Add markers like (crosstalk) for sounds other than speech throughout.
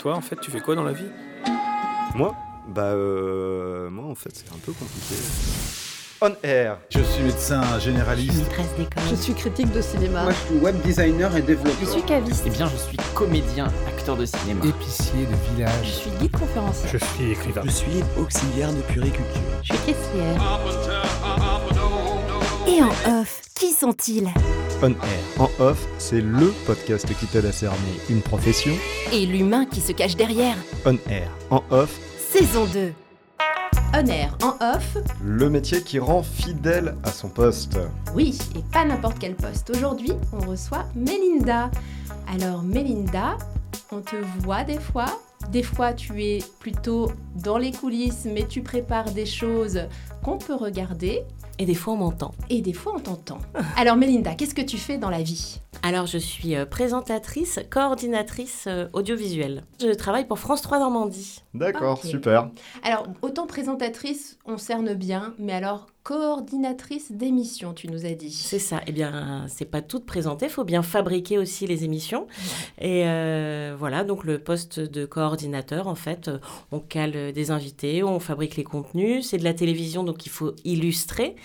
toi, en fait, tu fais quoi dans la vie? Moi? Bah, euh, moi, en fait, c'est un peu compliqué. On air. Je suis médecin généraliste. Maîtresse d'école. Je suis critique de cinéma. Moi, je suis web designer et développeur. Je suis caviste. Eh bien, je suis comédien, acteur de cinéma. Épicier de Je village. suis guide conférencier. Je suis écrivain. Je suis auxiliaire de puriculture. Je suis caissière. Et en off, qui sont-ils? On air. En off, c'est LE podcast qui t'aide à cerner une profession. Et l'humain qui se cache derrière On air. En off, Saison 2. On air, en off. le métier qui rend fidèle à son poste. Oui, et pas n'importe quel poste. Aujourd'hui, on reçoit Mélinda. Alors, Mélinda, on te voit des fois. Des fois, tu es plutôt dans les coulisses, mais tu prépares des choses qu'on peut regarder. Et des fois, on m'entend. Et des fois, on t'entend. Alors, Mélinda, qu'est-ce que tu fais dans la vie? Alors, je suis euh, présentatrice, coordinatrice euh, audiovisuelle. Je travaille pour France 3 Normandie. D'accord, super. Alors, autant présentatrice, on cerne bien, mais alors coordinatrice d'émission, tu nous as dit. C'est ça. Eh bien, c'est pas tout présenté. Il faut bien fabriquer aussi les émissions. Et euh, voilà, donc le poste de coordinateur, en fait, euh, on cale des invités, on fabrique les contenus. C'est de la télévision, donc il faut illustrer.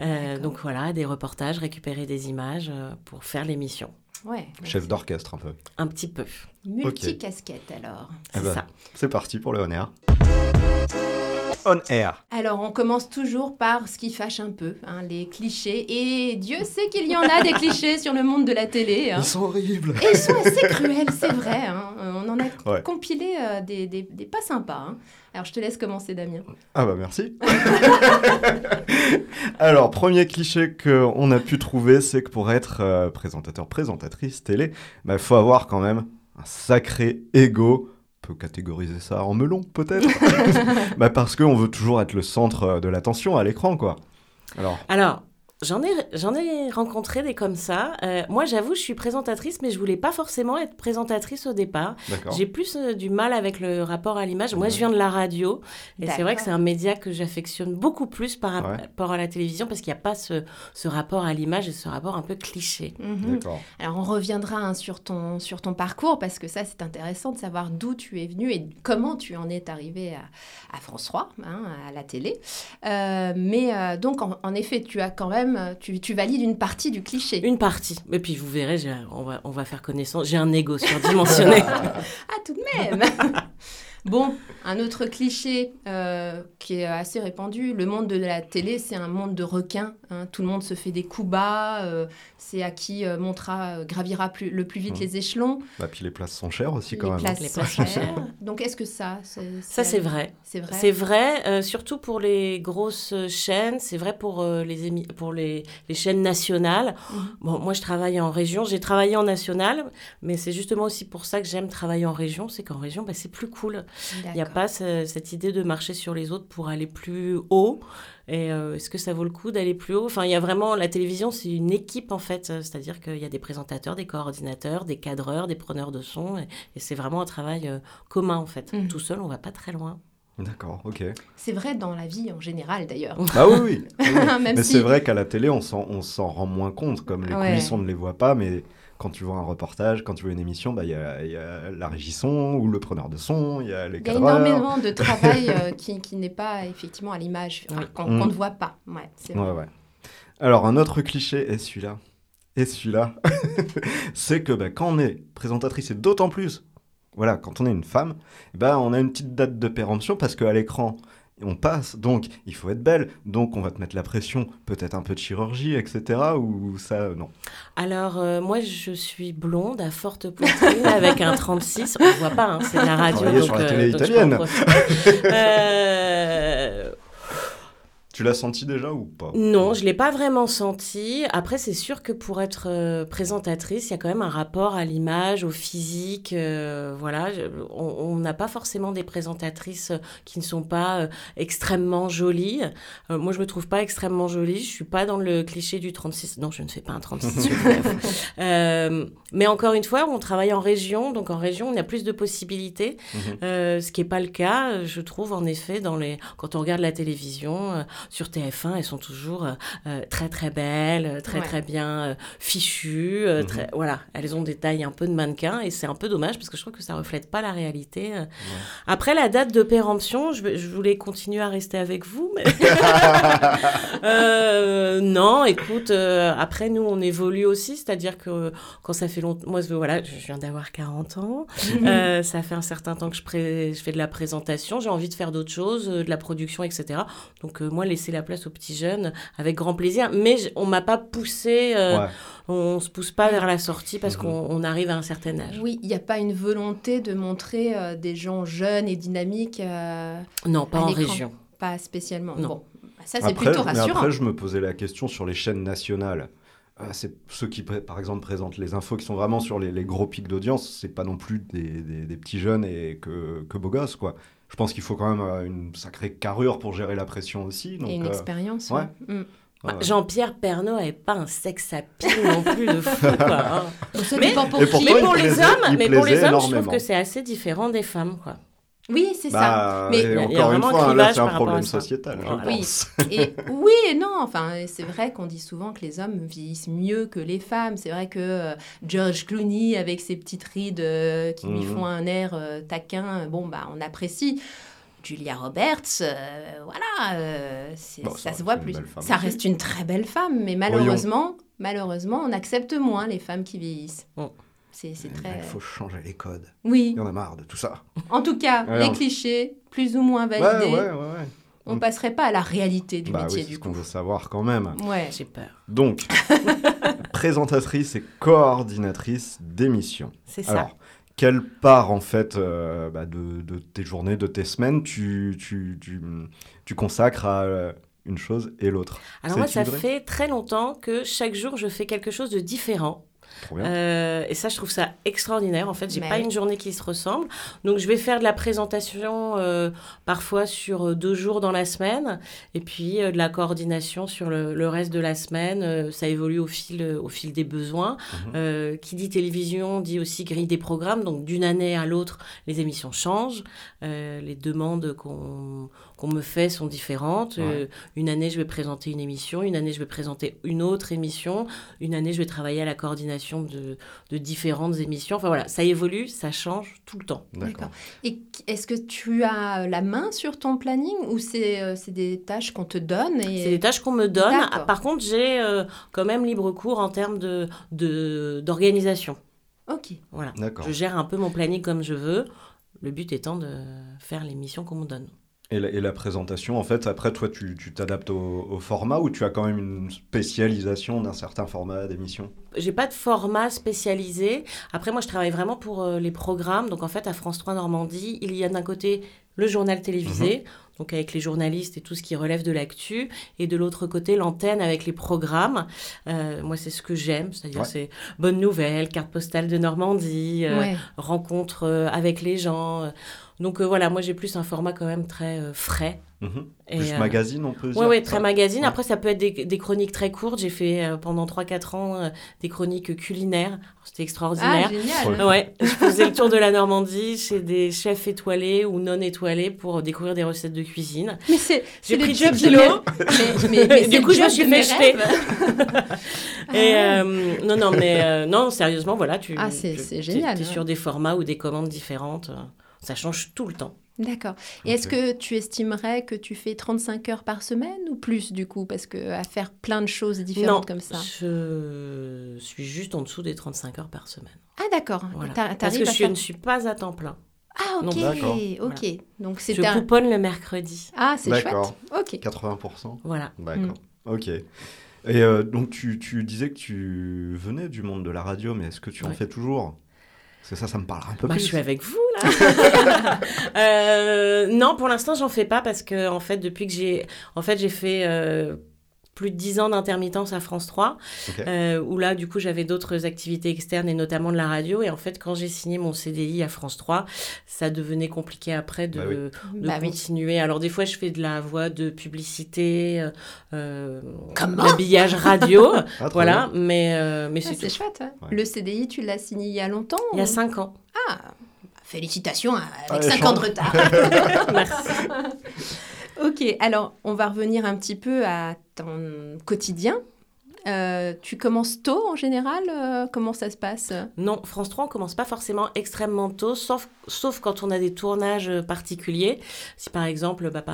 Euh, donc voilà, des reportages, récupérer des images pour faire l'émission. Ouais. Chef d'orchestre un peu. Un petit peu. Multicasquette alors. Eh C'est ben, ça. C'est parti pour le on air. On air. Alors, on commence toujours par ce qui fâche un peu, hein, les clichés. Et Dieu sait qu'il y en a des clichés sur le monde de la télé. hein. Ils sont horribles. Et ils sont assez cruels, c'est vrai. hein. On en a Ouais. compilé euh, des, des- des pas sympas. Alors, je te laisse commencer, Damien. Ah bah merci. (laughs) Alors, premier cliché qu'on a pu trouver, c'est que pour être euh, présentateur, présentatrice télé, il faut avoir quand même un sacré ego. On peut catégoriser ça en melon, peut-être (laughs) bah Parce qu'on veut toujours être le centre euh, de l'attention à l'écran, quoi. Alors, Alors, j'en ai, j'en ai rencontré des comme ça. Euh, moi, j'avoue, je suis présentatrice, mais je voulais pas forcément être présentatrice au départ. J'ai plus euh, du mal avec le rapport à l'image. Moi, je viens de la radio, et c'est vrai que c'est un média que j'affectionne beaucoup plus par Ouais. rapport à la télévision, parce qu'il n'y a pas ce, ce rapport à l'image et ce rapport un peu cliché. Mhm. D'accord. Alors, on reviendra hein, sur, ton, sur ton parcours parce que ça, c'est intéressant de savoir d'où tu es venu et comment tu en es arrivé à, à France 3, hein, à la télé. Euh, mais euh, donc, en, en effet, tu as quand même, tu, tu valides une partie du cliché. Une partie. Et puis, vous verrez, on va, on va faire connaissance. J'ai un ego surdimensionné. (laughs) Ah, tout de même (laughs) Bon, un autre cliché euh, qui est assez répandu, le monde de la télé, c'est un monde de requins. hein. Tout le monde se fait des coups bas, euh, c'est à qui euh, montera, euh, gravira plus- le plus vite Mhm. les échelons. Bah, puis les places sont chères aussi, quand les même. places Les places sont chères. Donc, est-ce que ça, c'est, Ça, c'est vrai. C'est vrai. C'est vrai, euh, surtout pour les grosses chaînes, c'est vrai pour, euh, les, émi- pour les, les chaînes nationales. Mhm. Bon, moi, je travaille en région, j'ai travaillé en national, mais c'est justement aussi pour ça que j'aime travailler en région, c'est qu'en région, bah, c'est plus cool. Il n'y a pas ce- cette idée de marcher sur les autres pour aller plus haut. Et euh, est-ce que ça vaut le coup d'aller plus haut? Enfin, il y a vraiment la télévision, c'est une équipe en fait. C'est-à-dire qu'il y a des présentateurs, des coordinateurs, des cadreurs, des preneurs de son, et, et c'est vraiment un travail euh, commun en fait. Mhm. Tout seul, on va pas très loin. D'accord, ok. C'est vrai dans la vie en général, d'ailleurs. Ah oui, oui. (laughs) oui, oui. Même mais si- c'est vrai qu'à la télé, on s'en, on s'en rend moins compte. Comme les Ouais. coulisses, on ne les voit pas, mais quand tu vois un reportage, quand tu vois une émission, bah, il y, a, y a la régie son ou le preneur de son, il y a les Il y a cadreurs. énormément de travail euh, (laughs) qui, qui n'est pas effectivement à l'image, Oui. qu'on Mm. ne voit pas. Ouais. Ouais, ouais. Alors, un autre cliché, et celui-là, et celui-là, (laughs) c'est que bah, quand on est présentatrice, et d'autant plus, voilà, quand on est une femme, ben, on a une petite date de péremption parce qu'à l'écran, on passe, donc il faut être belle, donc on va te mettre la pression, peut-être un peu de chirurgie, etc. Ou ça, euh, non. Alors, euh, moi, je suis blonde, à forte poitrine, (laughs) avec un 36. On ne voit pas, hein, c'est de la radio. Donc, sur la euh, télé donc italienne. Euh, Tu l'as senti déjà ou pas? Non, je ne l'ai pas vraiment senti. Après, c'est sûr que pour être euh, présentatrice, il y a quand même un rapport à l'image, au physique. euh, voilà, Je- on n'a pas forcément des présentatrices qui ne sont pas euh, extrêmement jolies. Euh, moi, je me trouve pas extrêmement jolie. Je suis pas dans le cliché du 36. Non, je ne fais pas un 36. je fais- (laughs) Euh, mais encore une fois, on travaille en région, donc en région, on a plus de possibilités. Mhm. Euh, ce qui n'est pas le cas, euh, je trouve, en effet, dans les... quand on regarde la télévision. Euh, sur TF1, elles sont toujours euh, très très belles, très Ouais. très bien euh, fichues. euh, Mhm. très- voilà, elles ont des tailles un peu de mannequin et c'est un peu dommage parce que je trouve que ça reflète pas la réalité. euh. Après la date de péremption, je, voulais continuer à rester avec vous, mais (laughs) (laughs) Euh, non, écoute, euh, après nous on évolue aussi, c'est-à-dire que quand ça fait longtemps, moi je- voilà, je viens d'avoir 40 ans, euh, ça fait un certain temps que je, pré- je fais de la présentation, j'ai envie de faire d'autres choses, euh, de la production, etc. Donc euh, moi laisser la place aux petits jeunes avec grand plaisir, mais je- on m'a pas poussé, euh, Ouais. on se pousse pas vers la sortie parce Mhm. qu'on on arrive à un certain âge. Oui, il n'y a pas une volonté de montrer euh, des gens jeunes et dynamiques, euh, Non, pas À en l'écran. région. pas spécialement. Non. Bon, ça c'est plutôt mais rassurant. après, je me posais la question sur les chaînes nationales. Euh, c'est ceux qui, par exemple, présentent les infos qui sont vraiment sur les, les gros pics d'audience. C'est pas non plus des, des- des petits jeunes et que, que beaux gosses, quoi. Je pense qu'il faut quand même euh, une sacrée carrure pour gérer la pression aussi. Donc, et une euh, expérience. ouais. ouais. Mm. ouais. Jean-Pierre Pernaut avait pas un sexe à pile non plus de fou, quoi. hein. Mais- pour Mais pour les hommes, mais pour les hommes, je trouve que c'est assez différent des femmes, quoi. Oui, c'est ça. Bah, Mais- et encore une fois, hein, là, c'est un problème sociétal, je Voilà. Oui. pense. (laughs) Et oui et non. Enfin, c'est vrai qu'on dit souvent que les hommes vieillissent mieux que les femmes. C'est vrai que euh, George Clooney, avec ses petites rides euh, qui lui Mhm. font un air euh, taquin, bon, bah, on apprécie. Julia Roberts, euh, voilà, euh, Bon, ça se voit une plus. Ça aussi. reste une très belle femme, mais malheureusement, malheureusement, on accepte moins les femmes qui vieillissent. C'est c'est ben, très. Il faut changer les codes. Oui. Il y en a marre de tout ça. En tout cas, Ouais, les on- clichés, plus ou moins validés, ouais, ouais. ouais. on passerait pas à la réalité du Bah métier oui, c'est du ce qu'on veut savoir quand même. Ouais. J'ai peur. Donc, (laughs) présentatrice et coordinatrice d'émission. C'est ça. Alors, quelle part en fait euh, bah, de, de tes journées, de tes semaines, tu, tu, tu, tu consacres à euh, une chose et l'autre? Alors c'est moi, ça fait très longtemps que chaque jour, je fais quelque chose de différent. Euh, et ça, je trouve ça extraordinaire. En fait, j'ai Mais pas une journée qui se ressemble. Donc, je vais faire de la présentation euh, parfois sur euh, deux jours dans la semaine, et puis euh, de la coordination sur le, le reste de la semaine. Euh, ça évolue au fil, au fil des besoins. Mhm. Euh, qui dit télévision dit aussi grille des programmes. Donc, d'une année à l'autre, les émissions changent. Euh, les demandes qu'on qu'on me fait sont différentes. Euh, une année, je vais présenter une émission. Une année, je vais présenter une autre émission. Une année, je vais travailler à la coordination de, de différentes émissions. Enfin voilà, ça évolue, ça change tout le temps. D'accord. Et est-ce que tu as la main sur ton planning ou c'est euh, c'est des tâches qu'on te donne C'est des tâches qu'on me donne. Ah, Par contre, j'ai euh, quand même libre cours en termes de de- d'organisation. Ok. voilà. D'accord. Je gère un peu mon planning comme je veux. Le but étant de faire les missions qu'on me donne. Et la, et la présentation, en fait, après, toi, tu t'adaptes au, au format ou tu as quand même une spécialisation d'un certain format d'émission? J'ai pas de format spécialisé. Après, moi, je travaille vraiment pour euh, les programmes. Donc, en fait, à France 3 Normandie, il y a d'un côté le journal télévisé, donc avec les journalistes et tout ce qui relève de l'actu, et de l'autre côté, l'antenne avec les programmes. Euh, moi, c'est ce que j'aime, c'est-à-dire Ouais. c'est bonnes nouvelles, carte postale de Normandie, euh, Ouais. rencontres euh, avec les gens. Donc, euh, voilà, moi, j'ai plus un format quand même très euh, frais. Mhm. Et, Plus euh, magazine, on peut dire Oui, ouais, ça très magazine. Ouais. Après, ça peut être des, des chroniques très courtes. J'ai fait euh, pendant 3-4 ans euh, des chroniques culinaires. C'était Ah, extraordinaire. génial. ouais, je faisais le tour de la Normandie chez des chefs étoilés ou non étoilés pour découvrir des recettes de cuisine. Mais c'est c'est J'ai le pris job 10 de kilos. mes- mais- mais- mais Du coup, le je me job suis fait jeter. (laughs) Et Ah. euh, non, non, mais euh, non, sérieusement, voilà, tu. Ah, c'est- tu- c'est t'es- génial, T'es ouais. sur des formats ou des commandes différentes. Ça change tout le temps. D'accord. Et est-ce que tu estimerais que tu fais 35 heures par semaine ou plus du coup Parce que à faire plein de choses différentes non, comme ça? je suis juste en dessous des 35 heures par semaine. Ah d'accord. Voilà. Parce que à je faire- ne suis pas à temps plein. Ah ok, Non, ok. Donc c'est Je un... couponne le mercredi. Ah c'est chouette. D'accord. Ok. 80% Voilà. D'accord. Ok. Et euh, donc, tu, tu disais que tu venais du monde de la radio, mais est-ce que tu en fais toujours? Parce que ça, ça me parle un peu Bah, plus. je suis avec vous là. (laughs) Euh, non, pour l'instant, j'en fais pas parce que en fait, depuis que j'ai, en fait, j'ai fait euh, plus de 10 ans d'intermittence à France 3, Ok. euh, où là, du coup, j'avais d'autres activités externes et notamment de la radio. Et en fait, quand j'ai signé mon CDI à France 3, ça devenait compliqué après de, Bah oui. de Bah oui. continuer. Alors, des fois, je fais de la voix de publicité, euh, euh, l'habillage radio, (laughs) Ah, voilà. bien. Mais, euh, mais Ah, c'est chouette. hein. Ouais. Le CDI, tu l'as signé il y a longtemps Il y a ou- 5 ans. Ah, félicitations avec Ouais, 5 ans de retard. (laughs) Merci. (laughs) Ok, alors on va revenir un petit peu à ton quotidien. Euh, tu commences tôt en général euh, Comment ça se passe? Non, France 3, on commence pas forcément extrêmement tôt, sauf, sauf quand on a des tournages euh, particuliers. Si par exemple, bah,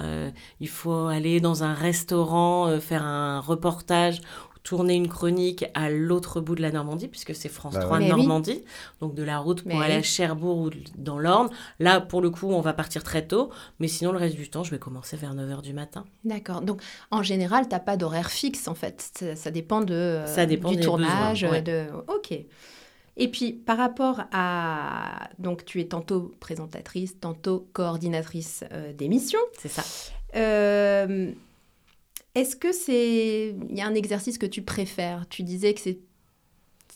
il faut aller dans un restaurant, faire un reportage tourner une chronique à l'autre bout de la Normandie, puisque c'est France Bah 3 ouais. Mais oui. Normandie, donc de la route pour Mais aller à. Cherbourg ou dans l'Orne. Là, pour le coup, on va partir très tôt, mais sinon, le reste du temps, je vais commencer vers 9h du matin. D'accord. Donc en général, t'as pas d'horaire fixe en fait. Ça, ça dépend de euh, Ça dépend du des tournage. besoins, ouais. de... Ok. Et puis par rapport à donc tu es tantôt présentatrice, tantôt coordinatrice euh, d'émission. C'est ça. Euh, Est-ce que c'est il y a un exercice que tu préfères? Tu disais que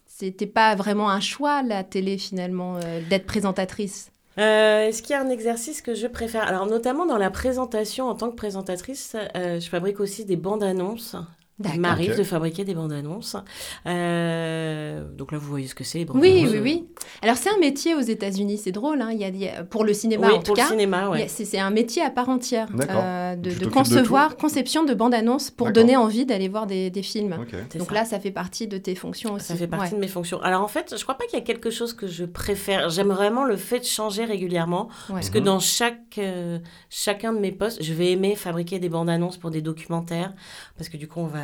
c'était pas vraiment un choix la télé finalement euh, d'être présentatrice. Euh, Est-ce qu'il y a un exercice que je préfère? Alors, notamment dans la présentation, en tant que présentatrice, euh, je fabrique aussi des bandes annonces. Il D'accord. m'arrive de fabriquer des bandes annonces. Euh, donc là, vous voyez ce que c'est, les bandes Oui, annonces. oui, oui. Alors c'est un métier aux États-Unis, c'est drôle. Hein. Il y a, il y a- pour le cinéma Oui, en tout pour cas. le cinéma, ouais. C'est c'est un métier à part entière euh, de, concevoir, conception de bandes-annonces pour D'accord. donner envie d'aller voir des, des films. Donc ça. là, ça fait partie de tes fonctions aussi. Ça fait partie Ouais. de mes fonctions. Alors en fait, je crois pas qu'il y a quelque chose que je préfère. J'aime vraiment le fait de changer régulièrement. Ouais. Parce que Mhm. dans chaque, euh, chacun de mes postes, je vais aimer fabriquer des bandes annonces pour des documentaires. Parce que du coup, on va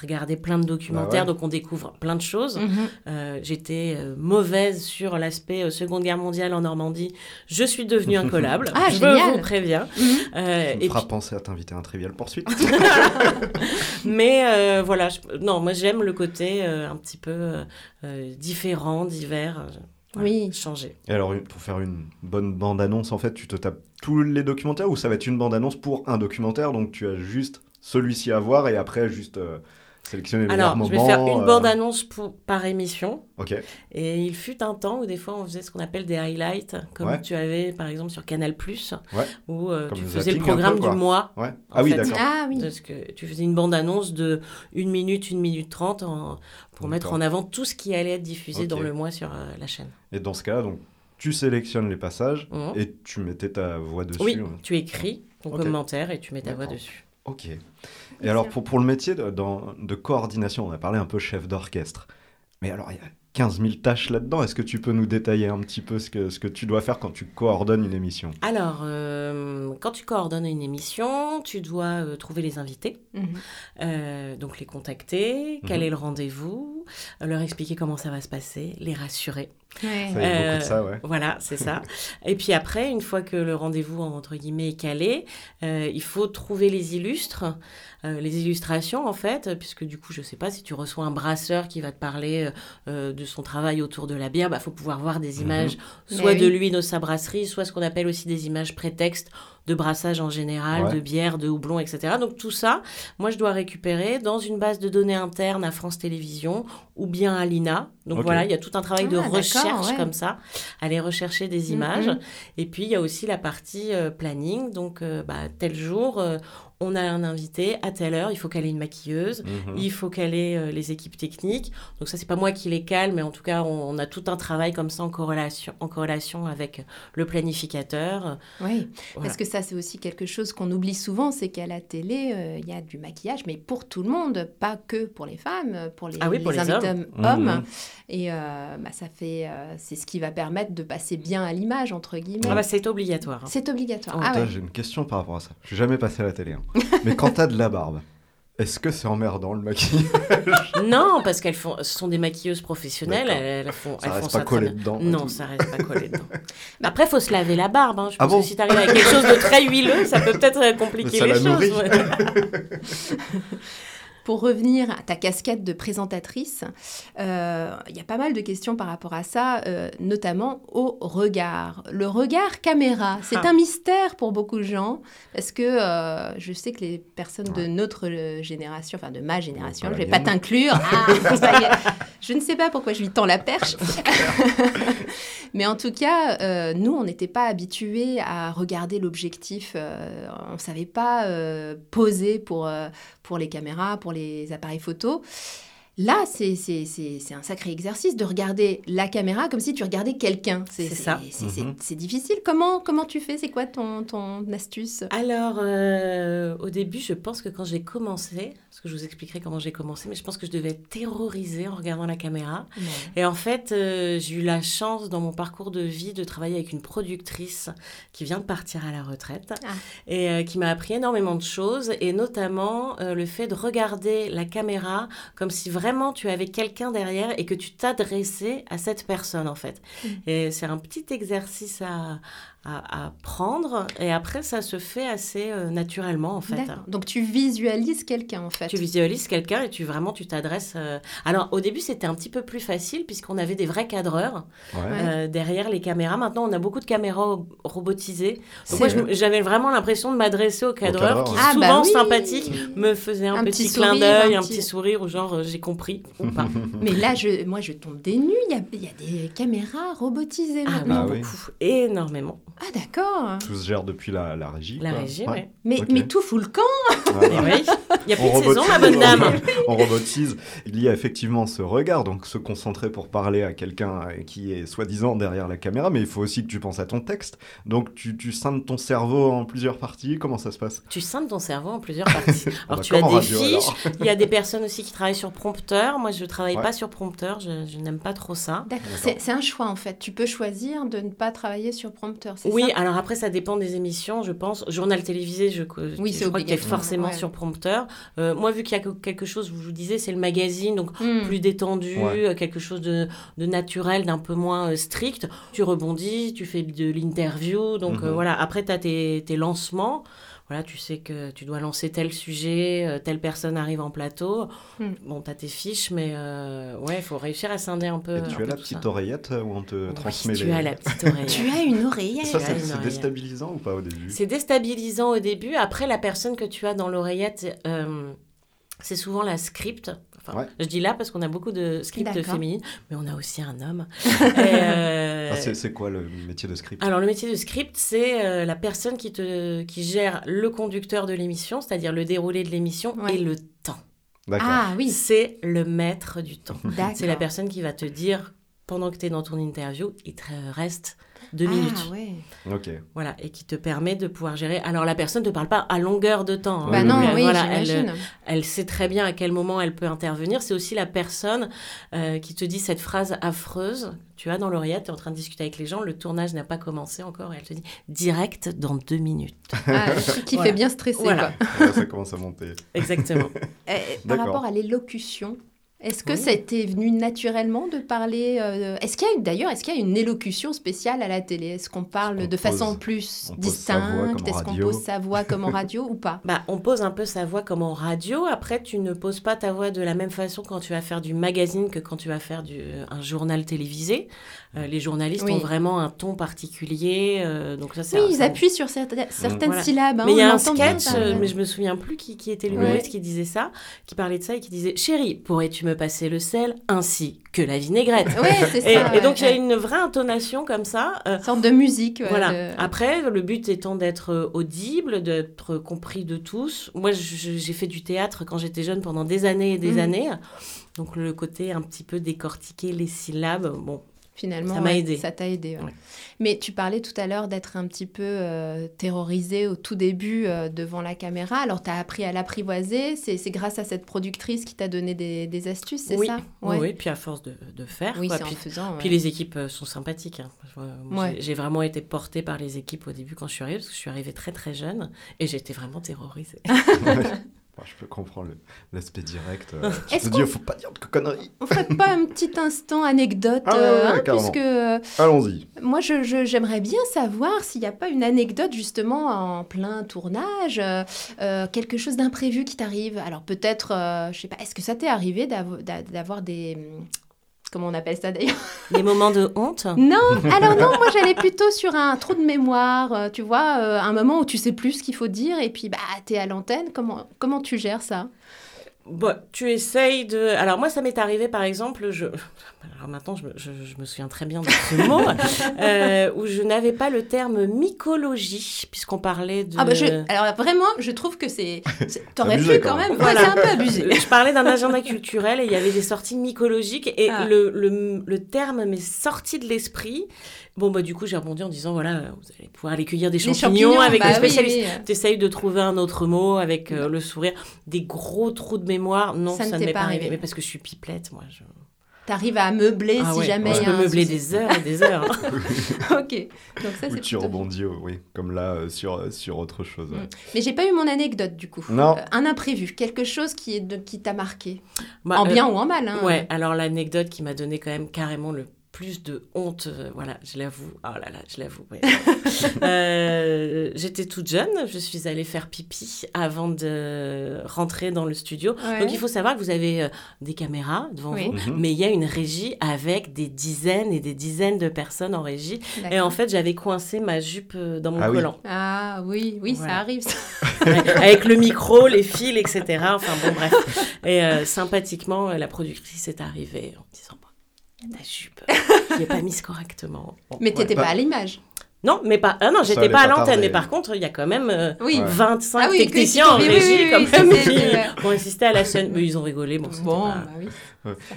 regarder plein de documentaires, Bah ouais. donc on découvre plein de choses. Mhm. Euh, J'étais euh, mauvaise sur l'aspect euh, Seconde Guerre mondiale en Normandie. Je suis devenue incollable. (laughs) Ah, je génial. vous préviens. Mhm. Euh, Ça me et fera puis- penser à t'inviter à un trivial poursuite. (laughs) mais euh, voilà, je- non, moi j'aime le côté euh, un petit peu différent, divers. voilà, Oui. Changer. Et alors, pour faire une bonne bande-annonce, en fait, tu te tapes tous les documentaires ou ça va être une bande-annonce pour un documentaire? Donc, tu as juste celui-ci à voir et après, juste euh, sélectionner les Alors, meilleurs je vais moments. faire une euh, bande-annonce pour- par émission. Ok. Et il fut un temps où des fois on faisait ce qu'on appelle des highlights, comme Ouais. tu avais par exemple sur Canal+, Ouais. où euh, Comme tu faisais le peu, programme du mois. Ouais. Ah oui. Ah oui. Parce que tu faisais une bande-annonce de 1 minute, 1 minute 30 en- pour mettre en avant tout ce qui allait être diffusé dans le mois sur euh, la chaîne. Et dans ce cas-là, donc, tu sélectionnes les passages Mhm. et tu mettais ta voix dessus. Oui, euh. tu écris ton commentaire et tu mets ta voix dessus. Ok. Et alors, pour, pour le métier de, dans- de coordination, on a parlé un peu chef d'orchestre. Mais alors, il y a 15 000 tâches là-dedans. Est-ce que tu peux nous détailler un petit peu ce que, ce que tu dois faire quand tu coordonnes une émission? Alors, euh, quand tu coordonnes une émission, tu dois euh, trouver les invités, Mhm. euh, donc les contacter, quel Mhm. est le rendez-vous, leur expliquer comment ça va se passer, les rassurer. Ouais. Ça, Euh, de ça, ouais. Voilà, c'est ça. Et puis après, une fois que le rendez-vous, entre guillemets, est calé, euh, il faut trouver les illustres, euh, les illustrations, en fait, puisque du coup, je sais pas, si tu reçois un brasseur qui va te parler euh, euh, de son travail autour de la bière, il bah, faut pouvoir voir des Mhm. images, soit de oui. lui, de sa brasserie, soit ce qu'on appelle aussi des images prétextes de brassage en général, Ouais. de bière, de houblon, etc. Donc tout ça, moi, je dois récupérer dans une base de données interne à France Télévisions ou bien à l'INA. Donc voilà, il y a tout un travail de Ah, d'accord, recherche ouais. comme ça, aller rechercher des Mhm. images. Et puis, il y a aussi la partie euh, planning. Donc, euh, bah, tel jour, euh, on a un invité, à telle heure, il faut caler une maquilleuse. Mhm. Il faut caler euh, les équipes techniques. Donc ça, c'est pas moi qui les cale, mais en tout cas, on, on a tout un travail comme ça en corrélation, en corrélation avec le planificateur. Oui, Voilà. parce que ça, c'est aussi quelque chose qu'on oublie souvent, c'est qu'à la télé, euh, il y a du maquillage, mais pour tout le monde, pas que pour les femmes, pour les, Ah oui, pour les invités Mhm. hommes. Et euh, bah, ça fait, euh, c'est ce qui va permettre de passer bien à l'image, entre guillemets. Ah bah, c'est obligatoire. hein. c'est obligatoire. Oh, ah ouais. J'ai une question par rapport à ça. Je suis jamais passé à la télé. hein. (laughs) Mais quand t'as de la barbe, est-ce que c'est emmerdant le maquillage? (laughs) Non, parce qu'elles font, ce sont des maquilleuses professionnelles. Elles, elles font, Ça elles font reste pas collé dedans. Non, ça reste pas collé dedans. Après, faut se laver la barbe. hein. Je Ah pense bon que si t'arrives avec quelque chose de très huileux, ça peut peut-être euh, compliquer Ça les la choses. ouais. (laughs) Pour revenir à ta casquette de présentatrice, euh, il y a pas mal de questions par rapport à ça, euh, notamment au regard. Le regard caméra, c'est Ah. un mystère pour beaucoup de gens, parce que euh, je sais que les personnes de notre génération, enfin de ma génération, je la vais pas t'inclure, (laughs) ah, je ne sais pas pourquoi je lui tends la perche. (laughs) Mais en tout cas, euh, nous, on n'était pas habitués à regarder l'objectif. euh, on ne savait pas euh, poser pour, pour les caméras, pour les appareils photo. Là, c'est c'est- c'est- c'est un sacré exercice de regarder la caméra comme si tu regardais quelqu'un. C'est ça. c'est- c'est- Mhm. C'est difficile. Comment, comment tu fais? C'est quoi ton, ton astuce? Alors, euh, au début, je pense que quand j'ai commencé, parce que je vous expliquerai comment j'ai commencé, mais je pense que je devais être terrorisée en regardant la caméra. Et en fait, euh, j'ai eu la chance dans mon parcours de vie de travailler avec une productrice qui vient de partir à la retraite Ah. et euh, qui m'a appris énormément de choses, et notamment euh, le fait de regarder la caméra comme si vraiment tu avais quelqu'un derrière et que tu t'adressais à cette personne en fait. Mm. Et c'est un petit exercice à, à, à prendre, et après ça se fait assez euh, naturellement en fait. Donc tu visualises quelqu'un en fait. Tu visualises quelqu'un et tu vraiment tu t'adresses. euh, Alors au début c'était un petit peu plus facile puisqu'on avait des vrais cadreurs Ouais. euh, derrière les caméras. Maintenant on a beaucoup de caméras ro- robotisées. Donc moi j'avais vraiment l'impression de m'adresser aux cadreurs cadreurs, qui ouais. Ah, bah souvent oui. sympathiques me faisaient un, Un petit, petit clin d'œil, un un petit- petit sourire ou genre euh, j'ai compris ou pas. (laughs) Mais là, je, moi, je tombe des nues. Il y a, il y a des caméras robotisées ah maintenant. Ah oui. beaucoup, énormément. Ah, d'accord. Tout se gère depuis la, la régie. La quoi. régie, Ouais. ouais. Mais, mais tout fout le camp. Voilà. Oui, il y a plus On de saison robotise, ma bonne dame. on robotise. Il y a effectivement ce regard, donc se concentrer pour parler à quelqu'un euh, qui est soi-disant derrière la caméra, mais il faut aussi que tu penses à ton texte. Donc tu, tu scindes ton cerveau en plusieurs parties. Comment ça se passe? Tu scindes ton cerveau en plusieurs parties. (laughs) Ah Alors bah, tu as des radio, fiches, il y a des personnes aussi qui travaillent sur prompteur. Moi je travaille Ouais. pas sur prompteur, je, je n'aime pas trop ça. D'accord. C'est c'est un choix, en fait. Tu peux choisir de ne pas travailler sur prompteur, c'est Oui, ça alors après ça dépend des émissions, je pense. Journal télévisé, je, Oui, je crois qu'il y a obligatoire, forcément ouais. sur prompteur. Euh, moi vu qu'il y a que- quelque chose, je vous disais, c'est le magazine, donc Hmm. plus détendu, Ouais. euh, quelque chose de, de naturel, d'un peu moins euh, strict. Tu rebondis, tu fais de l'interview, donc Mhm. euh, voilà. Après, tu as tes, tes lancements. Voilà, tu sais que tu dois lancer tel sujet, euh, telle personne arrive en plateau. Mhm. Bon, tu as tes fiches, mais euh, ouais, il faut réussir à scinder un peu. Et un tu peu as la tout petite ça. oreillette euh, où on te transmet tu les... as la petite oreille. (laughs) Tu as une oreillette. Ça, Tu c'est oreillette. déstabilisant ou pas au début? C'est déstabilisant au début. Après, la personne que tu as dans l'oreillette, euh, c'est souvent la script. Enfin, Ouais. Je dis là parce qu'on a beaucoup de scripts féminines, mais on a aussi un homme. (laughs) Euh, Ah, c'est quoi le métier de script? Alors le métier de script, c'est euh, la personne qui, te, qui gère le conducteur de l'émission, c'est-à-dire le déroulé de l'émission Ouais. et le temps. D'accord. Ah oui, C'est le maître du temps. (laughs) d'accord. C'est la personne qui va te dire, pendant que tu es dans ton interview, il te reste deux Ah, minutes. ouais. Ok. Voilà, et qui te permet de pouvoir gérer. Alors la personne ne te parle pas à longueur de temps. hein. Bah non, oui, oui, voilà, elle, j'imagine. elle sait très bien à quel moment elle peut intervenir. C'est aussi la personne euh, qui te dit cette phrase affreuse. Tu as dans l'oreillette, tu es en train de discuter avec les gens, le tournage n'a pas commencé encore, et elle te dit direct dans deux minutes. Ah, qui (laughs) Voilà. fait bien stresser. Voilà. quoi. Ça commence à monter. Exactement. (laughs) Eh, par rapport à l'élocution, est-ce que Oui. ça a été venu naturellement de parler euh, Est-ce qu'il y a d'ailleurs, est-ce qu'il y a une élocution spéciale à la télé? Est-ce qu'on parle de pose- façon plus distincte? Est-ce qu'on pose sa voix comme en radio ou pas? (laughs) Bah, on pose un peu sa voix comme en radio. Après, tu ne poses pas ta voix de la même façon quand tu vas faire du magazine que quand tu vas faire du, un journal télévisé. Euh, les journalistes Oui. ont vraiment un ton particulier. euh, donc ça, Oui, un- ils appuient sur certaines, certaines Voilà. syllabes. hein, Mais il y a un sketch, euh, mais je me souviens plus qui, qui était l'humoriste qui disait ça, qui parlait de ça et qui disait Chérie, pourrais-tu me passer le sel ainsi que la vinaigrette? Ouais, c'est et, ça. et donc il y a ouais. une vraie intonation comme ça. Une sorte de musique. ouais, voilà. de- Après, le but étant d'être audible, d'être compris de tous. Moi, j'ai fait du théâtre quand j'étais jeune pendant des années et des Mhm. années. Donc le côté un petit peu décortiquer les syllabes, bon, Finalement, Ça m'a ouais, aidé. Ça t'a aidé. ouais. Ouais. Mais tu parlais tout à l'heure d'être un petit peu euh, terrorisé au tout début euh, devant la caméra. Alors, tu as appris à l'apprivoiser. C'est c'est grâce à cette productrice qui t'a donné des, des astuces, c'est oui, ça? Oui, oui, puis à force de, de faire. Oui, quoi. c'est en Puis- faisant. Puis ouais. les équipes euh, sont sympathiques. hein. Je vois, moi, Ouais. j'ai- J'ai vraiment été portée par les équipes au début quand je suis arrivée, parce que je suis arrivée très très jeune et j'étais vraiment terrorisée. (laughs) (laughs) Je peux comprendre l'aspect direct. euh, (laughs) tu Est-ce te dis, faut pas dire de conneries. On ferait pas un petit instant anecdote Ah euh, ouais, hein, puisque euh, Allons-y. moi je- j'aimerais bien savoir s'il n'y a pas une anecdote justement en plein tournage, euh, quelque chose d'imprévu qui t'arrive. Alors peut-être, je sais pas, est-ce que ça t'est arrivé d'avo- d'a- d'avoir des comment on appelle ça d'ailleurs Des moments de honte? Non, alors non, moi j'allais plutôt sur un trou de mémoire, euh, tu vois, euh, un moment où tu sais plus ce qu'il faut dire et puis bah t'es à l'antenne. Comment comment tu gères ça? Bon, tu essayes de. Alors, moi, ça m'est arrivé, par exemple, je. Alors maintenant, je me, je, je me souviens très bien de ce mot, (laughs) euh, où je n'avais pas le terme mycologie, puisqu'on parlait de. Ah bah je, alors vraiment, je trouve que c'est. T'aurais pu quand même. même. Voilà, c'est un peu abusé. Je parlais d'un agenda culturel et il y avait des sorties mycologiques et Ah. le, le, le terme m'est sorti de l'esprit. Bon, bah, du coup, j'ai rebondi en disant voilà, vous allez pouvoir aller cueillir des champignons, avec bah des oui, spécialistes. oui. T'essayes de trouver un autre mot avec euh, le sourire. Des gros trous de mémoire. Non, Ça ça, ne m'est pas pas arrivé. arrivé. Mais parce que je suis pipelette, moi. Je... T'arrives à meubler Ah si ouais, jamais. Je il y a peux un meubler souci. des heures et des heures. (laughs) ok. Donc ça, Ou c'est tu plutôt- rebondis, oui, comme là, euh, sur, euh, sur autre chose. ouais. Mm. Mais j'ai pas eu mon anecdote du coup. Non. Euh, un imprévu, quelque chose qui est de, qui t'a marqué, Bah, en euh, bien ou en mal. Hein. Ouais, alors l'anecdote qui m'a donné quand même carrément le plus de honte, euh, voilà, je l'avoue. Oh là là, je l'avoue. ouais. (laughs) Euh, J'étais toute jeune, je suis allée faire pipi avant de rentrer dans le studio. Ouais. Donc il faut savoir que vous avez euh, des caméras devant Oui. vous, Mhm. mais il y a une régie avec des dizaines et des dizaines de personnes en régie. Et en fait, j'avais coincé ma jupe dans mon Ah oui. collant. Ah oui, oui, Voilà. ça arrive. ça. (laughs) avec le micro, les fils, etc. Enfin bon, bref. Et euh, sympathiquement, la productrice est arrivée en disant Bon, ta jupe (laughs) qui n'est pas mise correctement. Bon, Mais t'étais pas à l'image. Non, mais pas. Ah non, j'étais pas à l'antenne, mais par contre, il y a quand même euh, Oui. Ouais. 25 Ah oui, techniciens en régie oui, comme oui, ça, qui ont assisté à la scène. Mais ils ont rigolé. Bon, c'était Bon, pas- bah oui.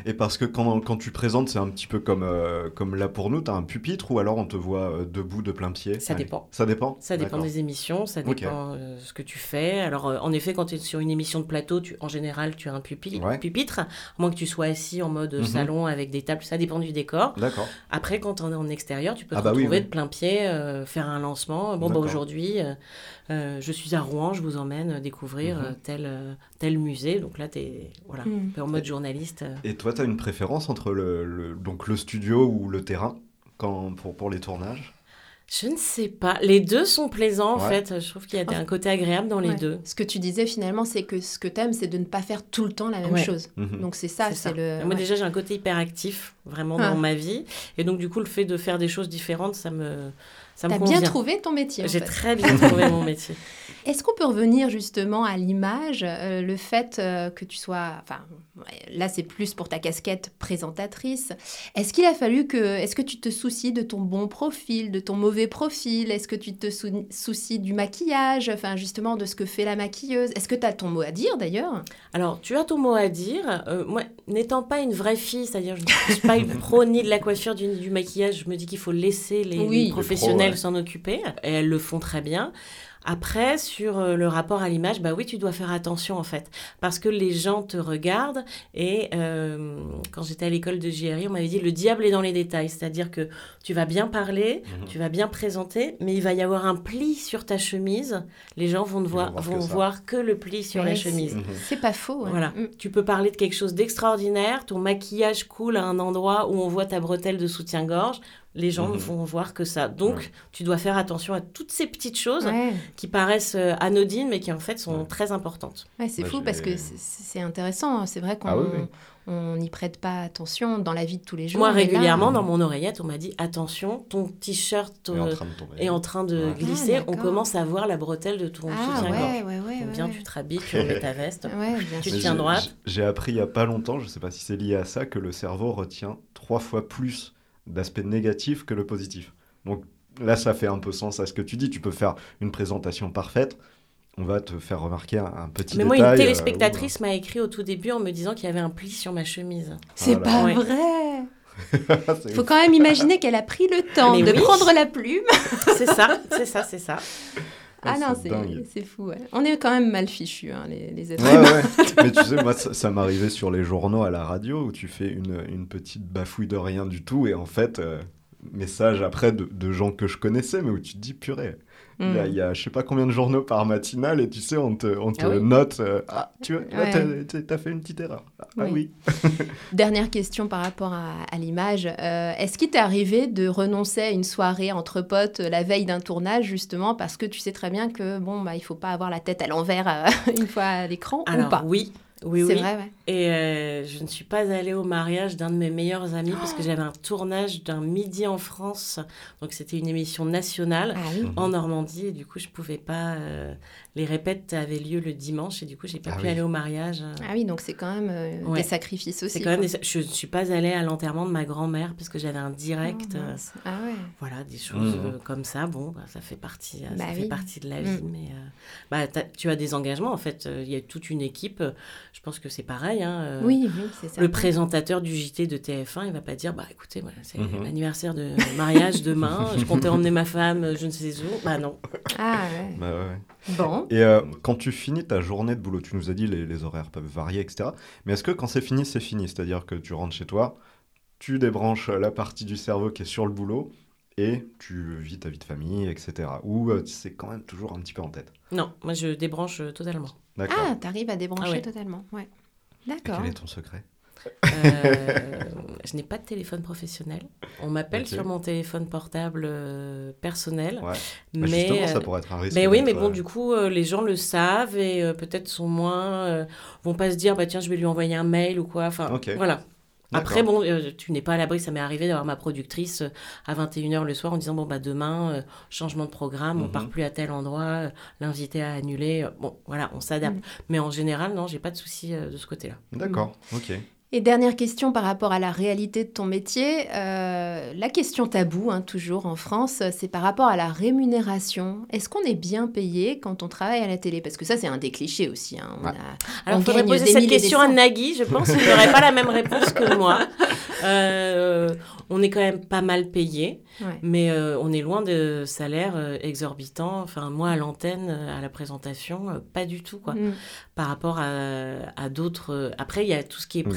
Et parce que quand, quand tu présentes, c'est un petit peu comme, euh, comme là pour nous, tu as un pupitre ou alors on te voit euh, debout de plein pied Ça Ouais. dépend. Ça dépend Ça dépend des émissions, ça dépend euh, ce que tu fais. Alors, euh, en effet, quand tu es sur une émission de plateau, tu, en général, tu as un pupi- Ouais. pupitre, à moins que tu sois assis en mode Mhm. salon avec des tables, ça dépend du décor. D'accord. Après, quand on est en extérieur, tu peux Ah te bah retrouver oui. de plein pied, euh, faire un lancement. Bon, bah, aujourd'hui, euh, euh, je suis à Rouen, je vous emmène découvrir Mhm. tel, tel musée. Donc là, tu es voilà, Mm. un peu en mode journaliste. Et toi, tu as une préférence entre le, le- donc le studio ou le terrain quand, pour, pour les tournages? Je ne sais pas. Les deux sont plaisants, en fait. Je trouve qu'il y a un côté agréable dans les Ouais. deux. Ce que tu disais finalement, c'est que ce que t'aimes, c'est de ne pas faire tout le temps la même Ouais. chose. Mhm. Donc c'est ça, C'est le. Moi, ouais. déjà, j'ai un côté hyperactif, vraiment, Ah. dans ma vie. Et donc, du coup, le fait de faire des choses différentes, ça me, ça me T'as convient. bien trouvé ton métier. J'ai très bien trouvé mon (laughs) métier. Est-ce qu'on peut revenir justement à l'image, euh, le fait euh, que tu sois, enfin, là c'est plus pour ta casquette présentatrice. Est-ce qu'il a fallu que, est-ce que tu te soucies de ton bon profil, de ton mauvais profil? Est-ce que tu te sou- soucies du maquillage, enfin justement de ce que fait la maquilleuse Est-ce que tu as ton mot à dire d'ailleurs? Alors, tu as ton mot à dire. Euh, moi, n'étant pas une vraie fille, c'est-à-dire je ne suis pas une pro ni de la coiffure ni du maquillage, je me dis qu'il faut laisser les, Oui. les professionnels ouais. s'en occuper. Et elles le font très bien. Après, sur euh, le rapport à l'image, bah oui, tu dois faire attention en fait, parce que les gens te regardent. Et euh, quand j'étais à l'école de JRI, on m'avait dit le diable est dans les détails, c'est-à-dire que tu vas bien parler, Mhm. tu vas bien présenter, mais il va y avoir un pli sur ta chemise. Les gens vont, te voir, vont voir que le pli sur la chemise. Mhm. C'est pas faux. Voilà, Mm. tu peux parler de quelque chose d'extraordinaire, ton maquillage coule à un endroit où on voit ta bretelle de soutien-gorge, les gens ne Mhm. vont voir que ça. Donc, Ouais. tu dois faire attention à toutes ces petites choses Ouais. qui paraissent euh, anodines, mais qui en fait sont Ouais. très importantes. Ouais, c'est fou parce que c'est- intéressant. C'est vrai qu'on Ah oui, oui. on n'y prête pas attention dans la vie de tous les jours. Moi, là- régulièrement, dans mon oreillette, on m'a dit attention, ton t-shirt est en euh, train de tomber. est en train de Ouais. glisser, Ah, on commence à voir la bretelle de ton Ah soutien-gorge. ouais, ouais, ouais. Donc, ouais, bien, ouais. tu te rhabilles, tu (laughs) remets ta veste. Tu. Mais tiens droite. j'ai- appris il y a pas longtemps, je sais pas si c'est lié à ça, que le cerveau retient trois fois plus d'aspects négatifs que le positif. Donc là, ça fait un peu sens à ce que tu dis. Tu peux faire une présentation parfaite, on va te faire remarquer un, un petit Mais moi, détail. une euh, téléspectatrice m'a écrit au tout début en me disant qu'il y avait un pli sur ma chemise. C'est Voilà. pas Ouais. vrai. (laughs) Il faut quand même imaginer qu'elle a pris le temps Mais de oui. prendre la plume. C'est ça, c'est ça, c'est ça. Ah non, c'est fou. ouais. On est quand même mal fichus, hein, les, les êtres Ouais, humains. ouais. (laughs) Mais tu sais, moi, ça, ça m'arrivait sur les journaux à la radio où tu fais une, une petite bafouille de rien du tout et en fait, euh, message après de, de gens que je connaissais, mais où tu te dis, purée, il y a- Mm. il y, a je sais pas combien de journaux par matinale et tu sais, on te, on te Ah oui. note, euh, ah, tu là, Ouais. t'as- t'as t'as fait une petite erreur. Ah Oui. oui. (laughs) Dernière question par rapport à, à l'image. Euh, Est-ce qu'il t'est arrivé de renoncer à une soirée entre potes euh, la veille d'un tournage, justement, parce que tu sais très bien que bon, bah, il faut pas avoir la tête à l'envers euh, (laughs) une fois à l'écran ou pas? oui, Oui, C'est oui. vrai, ouais. Et euh, je ne suis pas allée au mariage d'un de mes meilleurs amis parce que j'avais un tournage d'un midi en France. Donc c'était une émission nationale Ah oui. en Normandie et du coup je pouvais pas. euh, les répètes avaient lieu le dimanche et du coup j'ai pas Ah pu oui. aller au mariage. Ah oui, donc c'est quand même euh, Ouais. des sacrifices aussi. C'est quand même quoi. des- Je ne suis pas allée à l'enterrement de ma grand-mère parce que j'avais un direct. Oh, euh. Ah ouais. Voilà, des choses Mhm. euh, comme ça, bon, bah, ça fait partie, Bah ça oui. fait partie de la Mm. vie, mais euh, bah, tu as des engagements en fait. euh, Il y a toute une équipe. Je pense que c'est pareil. hein, euh, Oui, oui, c'est ça. Le présentateur du JT de TF1, il va pas dire, bah écoutez, voilà, c'est Mhm. l'anniversaire de mariage demain, je comptais (laughs) emmener ma femme, je ne sais où. Bah non. Ah ouais. Bah ouais. Bon. Et euh, quand tu finis ta journée de boulot, tu nous as dit les, les horaires peuvent varier, etc. Mais est-ce que quand c'est fini, c'est fini? C'est-à-dire que tu rentres chez toi, tu débranches la partie du cerveau qui est sur le boulot et tu vis ta vie de famille, etc. Ou euh, c'est quand même toujours un petit peu en tête? Non, moi je débranche euh, totalement. D'accord. Ah, t'arrives à débrancher Ah ouais. totalement. Ouais. D'accord. quel est ton secret? Je n'ai pas de téléphone professionnel. On m'appelle sur mon téléphone portable euh, personnel. Ouais. Bah, Mais, justement, ça euh, pourrait être un risque. Mais oui, d'être, mais bon, euh, du coup, euh, les gens le savent et euh, peut-être sont moins. euh, vont pas se dire, bah tiens, je vais lui envoyer un mail ou quoi. Enfin, voilà. Après, bon, euh, tu n'es pas à l'abri, ça m'est arrivé d'avoir ma productrice euh, à 21h le soir en disant, bon, bah demain, euh, changement de programme, on Mhm. part plus à tel endroit, euh, l'invité a annulé. euh, Bon, voilà, on s'adapte. Mhm. Mais en général, non, j'ai pas de souci euh, de ce côté-là. D'accord, ok. Et dernière question par rapport à la réalité de ton métier. euh, la question taboue, hein, toujours en France, c'est par rapport à la rémunération. Est-ce qu'on est bien payé quand on travaille à la télé? Parce que ça, c'est un des clichés aussi. hein. On Ouais. a- Alors, On il faudrait poser cette question à. Nagui. Je pense qu'il n'aurait pas la même réponse que moi. Euh, on est quand même pas mal payé, Ouais. mais euh, on est loin de salaires euh, exorbitants. Enfin, moi, à l'antenne, à la présentation, euh, pas du tout, quoi. Mm. Par rapport à, à d'autres... euh, Après, il y a tout ce qui est Oui,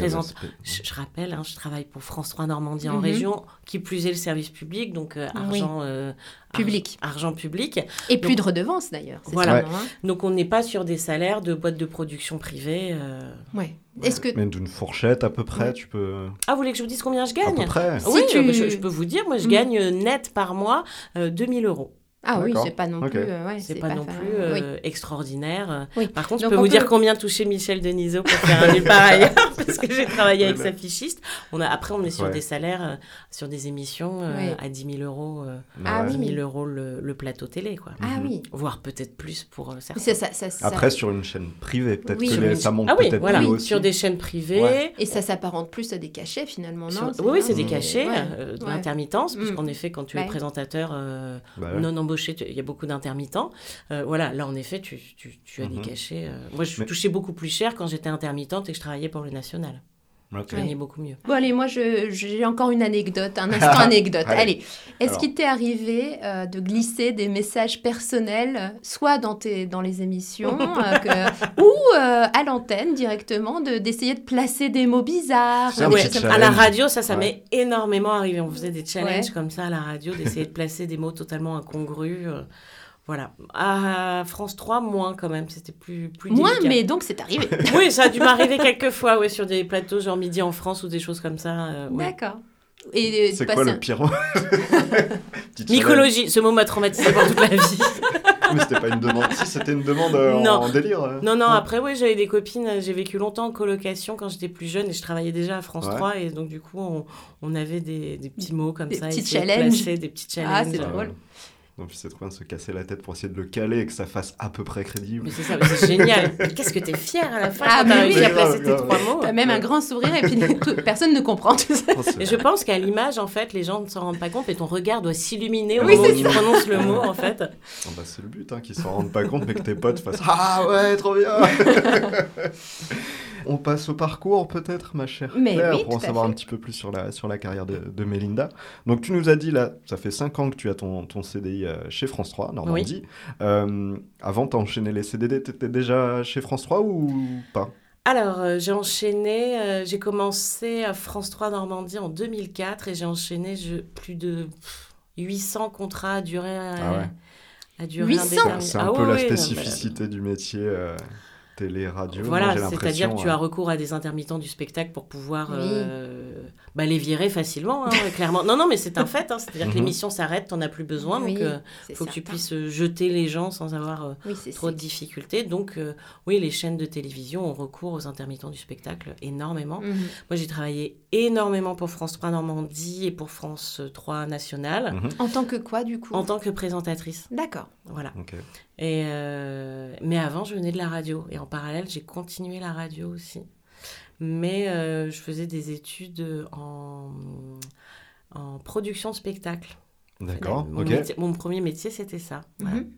Je, je rappelle, hein, je travaille pour France 3 Normandie en Mhm. région, qui plus est le service public, donc euh, Oui. argent, euh, ar- Public. argent public. Et plus de redevances d'ailleurs. c'est Voilà. hein Donc on n'est pas sur des salaires de boîtes de production privées. euh. Ouais. Est-ce que Mais d'une fourchette à peu près, Ouais. tu peux. Ah, vous voulez que je vous dise combien je À peu gagne? près. Si Oui, tu- euh, je, je peux vous dire, moi je Mm. gagne net par mois euh, 2000 euros. Ah oui, c'est pas non plus. euh, ouais, C'est pas, non plus oui. euh, extraordinaire. Oui. Par contre, Donc, je peux on vous dire combien touchait Michel Denisot pour faire un (laughs) nulle part ailleurs, (laughs) parce que j'ai travaillé avec sa fichiste. On a, après, on est sur Ouais. des salaires, euh, sur des émissions euh, à 10 000 euros, euh, Ah Ouais. oui. 10 000 euros le, le plateau télé, quoi. Ah Mhm. oui. Voire peut-être plus pour euh, certains. Ça, ça, ça- Après, sur une chaîne privée, peut-être Oui. que Sur les- une- ça monte Ah oui, peut-être voilà, plus aussi. sur des chaînes privées. Et ça s'apparente plus à des cachets finalement, non? oui, c'est des cachets Ouais. l'intermittence, Mm. puisqu'en effet, quand tu es Ouais. présentateur Bah non embauché, il y a beaucoup d'intermittents. Euh, voilà, là, en effet, tu, tu- tu as Mhm. des cachets. euh. Moi, je Mais- touchais beaucoup plus cher quand j'étais intermittente et que je travaillais pour le national. Ok. Je gagnais beaucoup mieux. Bon, allez, moi, j'ai encore une anecdote, un instant (laughs) anecdote. Allez. allez, est-ce qu'il t'est arrivé euh, de glisser des messages personnels, soit dans, tes, dans les émissions, (laughs) euh, que- ou euh, à l'antenne directement, de- d'essayer de, placer des mots bizarres des comme- à la radio, ça, ça Ouais. m'est énormément arrivé. On faisait des challenges Ouais. comme ça à la radio, d'essayer de placer des mots totalement incongrus. Voilà. À France 3, moins quand même. C'était plus, plus Moins, délicat. mais donc c'est arrivé. (laughs) Oui, ça a dû m'arriver quelques fois, ouais, sur des plateaux genre midi en France ou des choses comme ça. euh, ouais. D'accord. Et, euh, C'est quoi le pire. (laughs) Mycologie, ce mot m'a traumatisé pour toute la vie. (laughs) Mais c'était pas une demande. Si, c'était une demande euh, en, Non. en délire. euh. Non, non, après, oui, j'avais des copines. J'ai vécu longtemps en colocation quand j'étais plus jeune et je travaillais déjà à France Ouais. 3. Et donc, du coup, on, on avait des, des petits mots comme Des ça. petits essayer de challenges. placer Des petits Ah, challenges. c'est Euh, drôle. Donc c'est trop bien de se casser la tête pour essayer de le caler et que ça fasse à peu près crédible. Mais c'est ça, mais c'est génial. (laughs) Mais Qu'est-ce que t'es fière à la fin Ah, t'as oui. placer grave, tes trois mots. T'as même un grand sourire et puis tout- personne ne comprend. tu sais. Oh, c'est- Et je pense qu'à l'image, en fait, les gens ne s'en rendent pas compte, mais ton regard doit s'illuminer au Oui, moment où tu prononces le mot, en fait. Oh, bah, c'est le but, hein, qu'ils s'en rendent pas compte, mais que tes potes fassent (laughs) Ah ouais, trop bien (laughs) On passe au parcours, peut-être, ma chère Mais Claire, oui, pour en savoir fait. un petit peu plus sur la, sur la carrière de, de Mélinda. Donc, tu nous as dit, là, ça fait 5 ans que tu as ton, ton CDI euh, chez France 3, Normandie. Euh, avant, t'enchaîner les CDD, t'étais déjà chez France 3 ou pas? Alors, euh, j'ai enchaîné, euh, j'ai commencé à France 3 Normandie en 2004 et j'ai enchaîné je, plus de pff, 800 contrats à durée, Ah ouais. à durée 800? indéterminée. C'est un Ah peu ouais, la ouais, non, mais- spécificité du métier euh, télé-radio. Voilà, c'est-à-dire que tu as euh, recours à des intermittents du spectacle pour pouvoir Oui. euh, bah, les virer facilement, hein, (laughs) clairement. Non, non, mais c'est un fait. hein. C'est-à-dire Mhm. que l'émission s'arrête, t'en as plus besoin. Oui, donc, il c'est faut que tu puisses euh, jeter les gens sans avoir euh, Oui, trop de difficultés. Donc, euh, oui, les chaînes de télévision ont recours aux intermittents du spectacle énormément. Mhm. Moi, j'ai travaillé énormément pour France 3 Normandie et pour France 3 Nationale Mhm. En tant que quoi, du coup? En tant que présentatrice. D'accord. Voilà. Et euh, mais avant, je venais de la radio. Et en parallèle, j'ai continué la radio aussi. Mais euh, je faisais des études en, en production de spectacle. D'accord. Mon, Ok. métier- mon premier métier, c'était ça. Voilà. Mhm.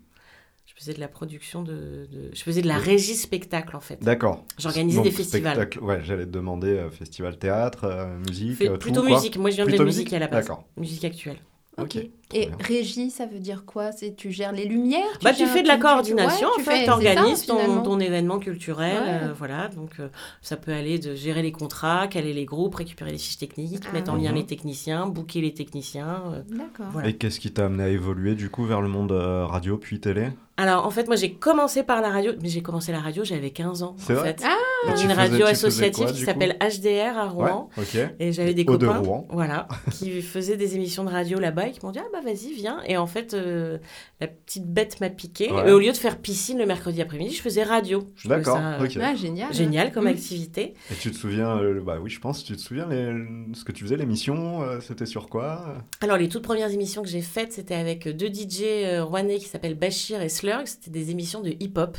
Je faisais de la production de, de- Je faisais de la régie spectacle, en fait. D'accord. J'organisais des festivals. spectacle- Ouais, j'allais te demander euh, festival théâtre, euh, musique. Fait- tout, plutôt quoi. musique. Moi, je viens Plutôt de la musique à la base. D'accord. Musique actuelle. Ok. Ok. Et bien. régie, ça veut dire quoi? C'est tu gères les lumières? Bah, tu fais de la tu- coordination, ouais, en tu fait, fais- tu c'est organises ça, ton, événement culturel, Ouais. euh, voilà, donc euh, ça peut aller de gérer les contrats, caler les groupes, récupérer les fiches techniques, Ah mettre en lien les techniciens, booker les techniciens. euh. D'accord. Voilà. Et qu'est-ce qui t'a amené à évoluer du coup vers le monde euh, radio puis télé? Alors, en fait, moi, j'ai commencé par la radio, mais j'ai commencé la radio, j'avais 15 ans, C'est en vrai fait, Ah, tu une faisais- radio tu faisais associative quoi, qui s'appelle HDR à Rouen. Ouais, ok. Et j'avais des Eau de copains, Rouen. voilà, qui faisaient des émissions de radio là-bas et qui m'ont dit ah bah vas-y viens. Et en fait, euh, la petite bête m'a piqué. Ouais. Et au lieu de faire piscine le mercredi après-midi, je faisais radio. D'accord, euh, ah, génial. Génial comme Mm. activité. Et tu te souviens, euh, bah oui, je pense, tu te souviens les- ce que tu faisais, l'émission, euh, c'était sur quoi? Alors, les toutes premières émissions que j'ai faites, c'était avec deux DJ euh, rouennais qui s'appellent Bachir et Slurg. C'était des émissions de hip-hop.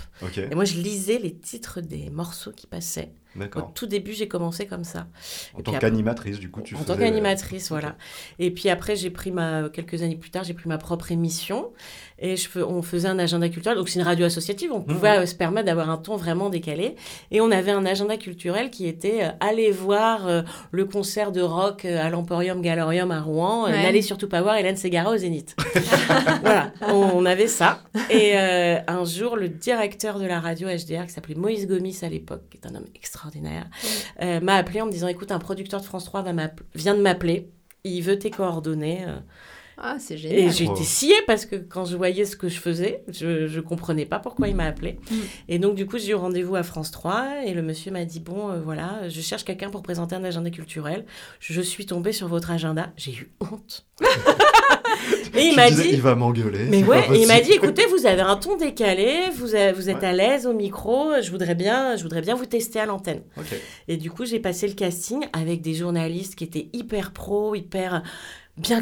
Et moi, je lisais les titres des morceaux qui passaient. Au tout début, j'ai commencé comme ça. En et tant qu'animatrice, du coup, tu en faisais... tant qu'animatrice, Ok. voilà. Et puis après, j'ai pris ma quelques années plus tard, j'ai pris ma propre émission et je on faisait un agenda culturel. Donc c'est une radio associative, on pouvait euh, se permettre d'avoir un ton vraiment décalé. Et on avait un agenda culturel qui était euh, aller voir euh, le concert de rock euh, à l'Emporium Galorium à Rouen. Euh, Ouais. N'allez surtout pas voir Hélène Ségara au Zénith. (laughs) voilà, on, on avait ça. Et euh, un jour, le directeur de la radio HDR, qui s'appelait Moïse Gomis à l'époque, qui est un homme extraordinaire, euh, m'a appelé en me disant écoute, un producteur de France 3 va m'app- vient de m'appeler. Il veut tes coordonnées. Ah, c'est Et génial. j'ai Oh. été sciée parce que quand je voyais ce que je faisais, je ne comprenais pas pourquoi il m'a appelé. Mm. Et donc, du coup, j'ai eu rendez-vous à France 3 et le monsieur m'a dit Bon, euh, voilà, je cherche quelqu'un pour présenter un agenda culturel. Je suis tombée sur votre agenda. J'ai eu honte. (laughs) et il m'a dit il va m'engueuler. mais ouais, et il m'a dit, écoutez, vous avez un ton décalé, vous, vous êtes Ouais. à l'aise au micro, je voudrais bien, je voudrais bien vous tester à l'antenne. Et du coup, j'ai passé le casting avec des journalistes qui étaient hyper pro, hyper bien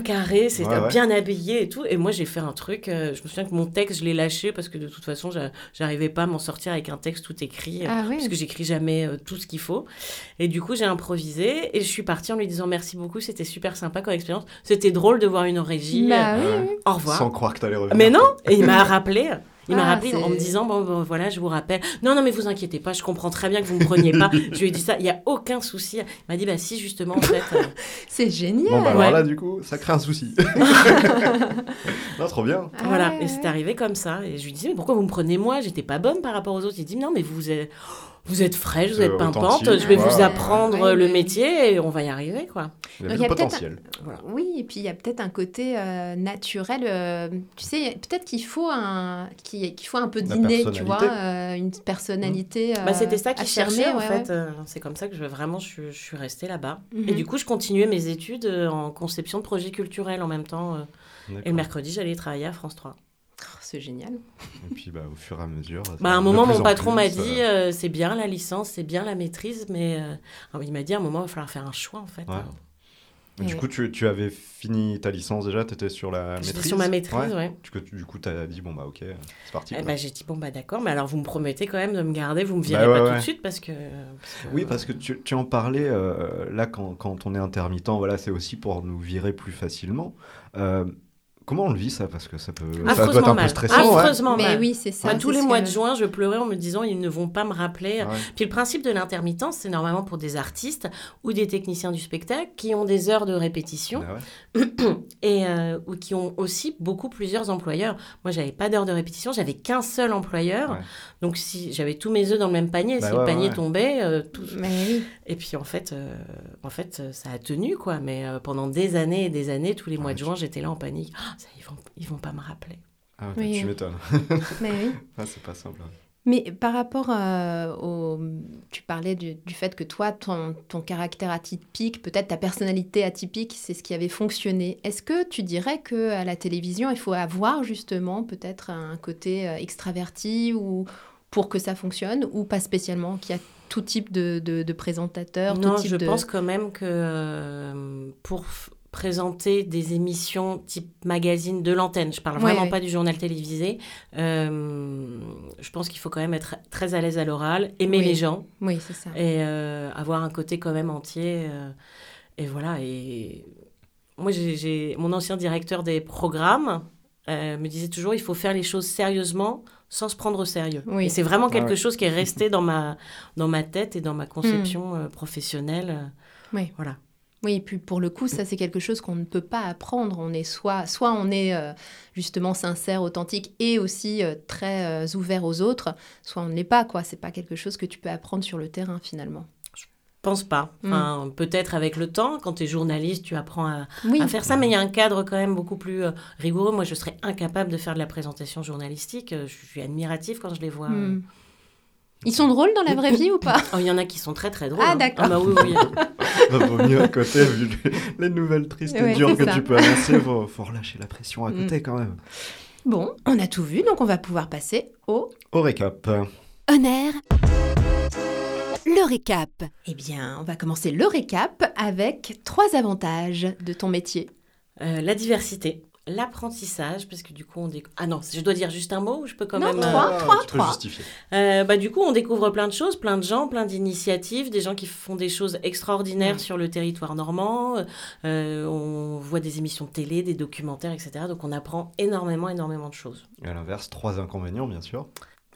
Ouais, ouais. bien habillés et tout. Et moi, j'ai fait un truc, euh, je me souviens que mon texte, je l'ai lâché parce que de toute façon, j'a- j'arrivais pas à m'en sortir avec un texte tout écrit. euh, Ah oui. Parce que j'écris jamais euh, tout ce qu'il faut. Et du coup, j'ai improvisé et je suis partie en lui disant merci beaucoup, c'était super sympa comme expérience. C'était drôle de voir une régie. Bah euh, oui, oui. Au revoir. Sans croire que t'allais revenir. Mais non, et il m'a rappelé. Il m'a Ah, rappelé en me disant bon, bon, voilà je vous rappelle non non mais vous inquiétez pas je comprends très bien que vous me preniez pas (laughs) je lui ai dit ça il y a aucun souci il m'a dit bah si justement en fait euh, (laughs) C'est génial. Bon, bah alors Ouais. là, du coup, ça crée un souci. (laughs) non, trop bien. Ah voilà ouais, et c'est arrivé comme ça et je lui disais mais pourquoi vous me prenez moi? J'étais pas bonne par rapport aux autres il dit non mais vous êtes vous êtes fraîche vous Euh, êtes pimpante je vais quoi. vous apprendre Ouais, le métier et on va y arriver quoi Il y a le potentiel. Oui, et puis il y a peut-être un côté euh, naturel. euh, tu sais, peut-être qu'il faut un, qu'il faut un peu d'inné, tu vois, euh, une personnalité. bah, c'était ça qu'il affirmée, cherchait en ouais, fait ouais. c'est comme ça que je vraiment je, je suis restée là-bas Mhm. et du coup je continuais mes études en conception de projets culturels en même temps euh, et le mercredi j'allais travailler à France 3 Oh, c'est génial. Et puis, bah, au fur et à mesure. Bah, à un moment, mon patron m'a dit euh, euh, c'est bien la licence, c'est bien la maîtrise, mais euh, il m'a dit à un moment, il va falloir faire un choix en fait. Ouais. Euh, Du Ouais. coup, tu, tu avais fini ta licence déjà, tu étais sur la maîtrise sur ma maîtrise, ouais. Du coup, tu- du coup, tu as dit, bon, bah, ok, c'est parti. Eh ben, j'ai dit bon bah d'accord, mais alors vous me promettez quand même de me garder, vous me virez Bah, ouais, pas tout de suite parce que. parce que- Oui, parce que tu, tu en parlais, euh, là, quand, quand on est intermittent, voilà, c'est aussi pour nous virer plus facilement. Euh, comment on le vit, ça? Parce que ça peut ça doit être un peu mal. stressant. ouais. Affreusement Mais mal. oui, c'est ça. Moi, tous les mois que- de juin, je pleurais en me disant ils ne vont pas me rappeler. Ouais. Puis le principe de l'intermittence, c'est normalement pour des artistes ou des techniciens du spectacle qui ont des heures de répétition. Bah ouais. (clears throat) et euh, ou qui ont aussi beaucoup plusieurs employeurs. Moi, j'avais pas d'heure de répétition, j'avais qu'un seul employeur. Ouais. Donc si j'avais tous mes œufs dans le même panier, Bah si ouais, le panier ouais. tombait, euh, tout- Mais oui. et puis en fait, euh, en fait, ça a tenu quoi. Mais euh, pendant des années et des années, tous les mois de juin, j'étais là en panique. Ça, ils vont, ils vont pas me rappeler. Ah, Oui. Tu m'étonnes. (laughs) Mais oui. Ah, c'est pas simple. Mais par rapport euh, au... Tu parlais du, du fait que toi, ton, ton caractère atypique, peut-être ta personnalité atypique, c'est ce qui avait fonctionné. Est-ce que tu dirais que à la télévision, il faut avoir justement peut-être un côté euh, extraverti ou pour que ça fonctionne ou pas spécialement qu'il y a tout type de, de, de présentateurs Non, tout type je de... pense quand même que euh, pour présenter des émissions type magazine de l'antenne, je parle vraiment ouais. pas du journal télévisé, euh, je pense qu'il faut quand même être très à l'aise à l'oral, aimer Oui. les gens Oui, c'est ça. et euh, avoir un côté quand même entier. euh, et voilà. Et moi, j'ai- mon ancien directeur des programmes euh, me disait toujours il faut faire les choses sérieusement sans se prendre au sérieux. Oui. Et c'est vraiment quelque Ouais. chose qui est resté dans ma, dans ma tête et dans ma conception euh, professionnelle. Oui. Voilà. Oui, et puis pour le coup, ça c'est quelque chose qu'on ne peut pas apprendre. On est soit, soit on est euh, justement sincère, authentique et aussi euh, très euh, ouvert aux autres, soit on ne l'est pas. quoi. C'est pas quelque chose que tu peux apprendre sur le terrain finalement. Je pense pas. Enfin, Peut-être avec le temps, quand tu es journaliste, tu apprends à, Oui, à faire ça, mais il y a un cadre quand même beaucoup plus rigoureux. Moi, je serais incapable de faire de la présentation journalistique. Je suis admirative quand je les vois. Hmm. Ils sont drôles dans la vraie vie ou pas (laughs) Oh, il y en a qui sont très très drôles. Ah, hein. d'accord. bah oui, oui. Bah, (laughs) vaut mieux à côté, vu les, les nouvelles tristes et Ouais, dures que ça. tu peux annoncer, faut, faut relâcher la pression à côté quand même. Bon, on a tout vu, donc on va pouvoir passer au... Au récap. Honneur. Le récap. Eh bien, on va commencer le récap avec trois avantages de ton métier. Euh, la diversité, l'apprentissage, parce que du coup, on découvre... Ah non, je dois dire juste un mot je peux quand Non, même... trois. euh, trois, tu peux trois. justifier. Euh, bah, du coup, on découvre plein de choses, plein de gens, plein d'initiatives, des gens qui font des choses extraordinaires Ouais. sur le territoire normand. Euh, on voit des émissions de télé, des documentaires, etc. Donc, on apprend énormément, énormément de choses. Et à l'inverse, trois inconvénients, bien sûr.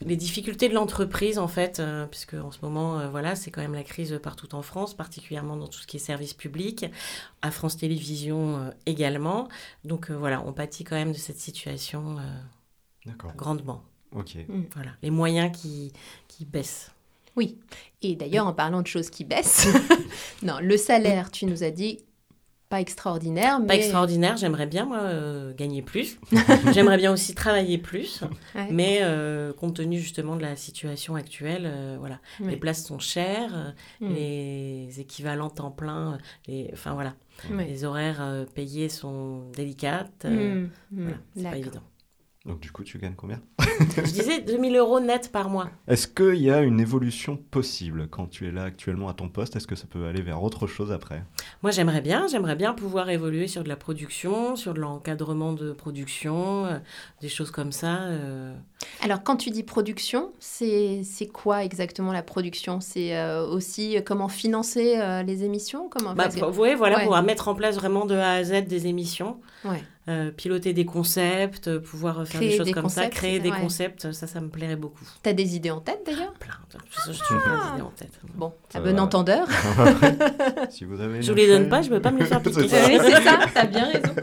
Les difficultés de l'entreprise, en fait, euh, puisque en ce moment, euh, voilà, c'est quand même la crise partout en France, particulièrement dans tout ce qui est service public, à France Télévisions euh, également. Donc euh, voilà, on pâtit quand même de cette situation euh, grandement. Ok. Voilà, les moyens qui, qui baissent. Oui. Et d'ailleurs, en parlant de choses qui baissent, (laughs) non, le salaire, tu nous as dit, pas extraordinaire, mais... Pas extraordinaire, j'aimerais bien, moi, euh, gagner plus. (laughs) j'aimerais bien aussi travailler plus, Ouais. mais euh, compte tenu justement de la situation actuelle, euh, voilà, les places sont chères, Mm. les équivalents temps plein, les, enfin voilà, les horaires payés sont délicates. Mm, mm, voilà, c'est pas évident. Donc du coup, tu gagnes combien? (laughs) Je disais 2000 euros net par mois. Est-ce qu'il y a une évolution possible quand tu es là actuellement à ton poste? Est-ce que ça peut aller vers autre chose après? Moi, j'aimerais bien, j'aimerais bien pouvoir évoluer sur de la production, sur de l'encadrement de production, euh, des choses comme ça. euh. Alors, quand tu dis production, c'est c'est quoi exactement la production? C'est euh, aussi comment financer euh, les émissions? Comment... Bah, que- voyez, voilà, Ouais. pouvoir mettre en place vraiment de A à Z des émissions, Ouais. Euh, piloter des concepts, euh, pouvoir faire Créer des choses des comme ça, concepts, créer des ouais. concepts, ça, ça me plairait beaucoup. T'as des idées en tête d'ailleurs? Plein, suis toujours plein d'idées en tête. Bon, Ça à bon va. entendeur. (laughs) (laughs) Si vous avez Je vous les donne pas, je veux pas me les faire (laughs) piquer. C'est ça. oui, c'est ça, t'as bien raison.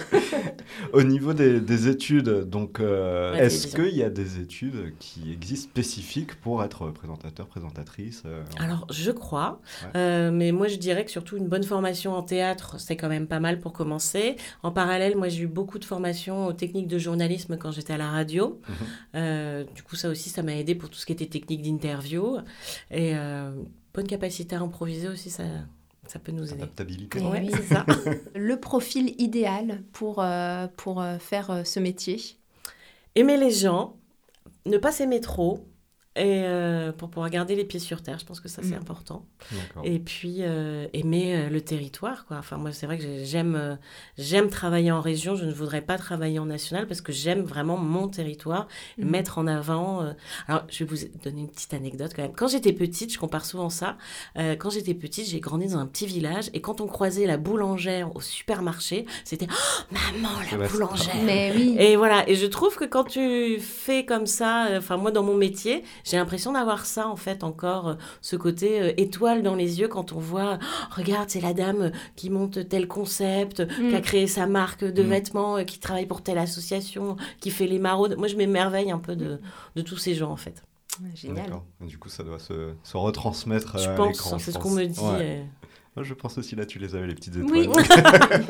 Au niveau des, des études, donc, euh, est-ce qu'il y a des études qui existent spécifiques pour être présentateur, présentatrice euh, Alors, je crois, Ouais. Euh, mais moi je dirais que surtout une bonne formation en théâtre, c'est quand même pas mal pour commencer. En parallèle, moi j'ai eu beaucoup de formations aux techniques de journalisme quand j'étais à la radio. Mhm. Euh, du coup, ça aussi, ça m'a aidé pour tout ce qui était technique d'interview. Et euh, bonne capacité à improviser aussi, ça, ça peut nous aider. Adaptabilité. Eh Ouais, oui. c'est ça. (laughs) Le profil idéal pour, euh, pour faire euh, ce métier? Aimer les gens, ne pas s'aimer trop. Et euh, pour pouvoir garder les pieds sur terre, je pense que ça c'est Mhm. important. Et puis euh, aimer euh, le territoire, quoi. Enfin, moi, c'est vrai que j'ai- j'aime euh, j'aime travailler en région. Je ne voudrais pas travailler en national parce que j'aime vraiment mon territoire, Mhm. mettre en avant. Alors, je vais vous donner une petite anecdote quand même. Quand j'étais petite, je compare souvent ça. euh, quand j'étais petite, j'ai grandi dans un petit village et quand on croisait la boulangère au supermarché, c'était Oh, maman la boulangère. Mais oui. Et voilà, et je trouve que quand tu fais comme ça, euh, enfin moi dans mon métier, j'ai l'impression d'avoir ça en fait encore, euh, ce côté euh, étoile dans les yeux quand on voit, Oh, regarde c'est la dame qui monte tel concept, qui a Mm. créé sa marque de Mm. vêtements, euh, qui travaille pour telle association, qui fait les maraudes. Moi je m'émerveille un peu de, de tous ces gens en fait. Génial. D'accord. Du coup, ça doit se, se retransmettre Je à pense, l'écran. c'est ce qu'on me dit. Ouais. Moi, je pense aussi là, tu les avais, les petites étoiles.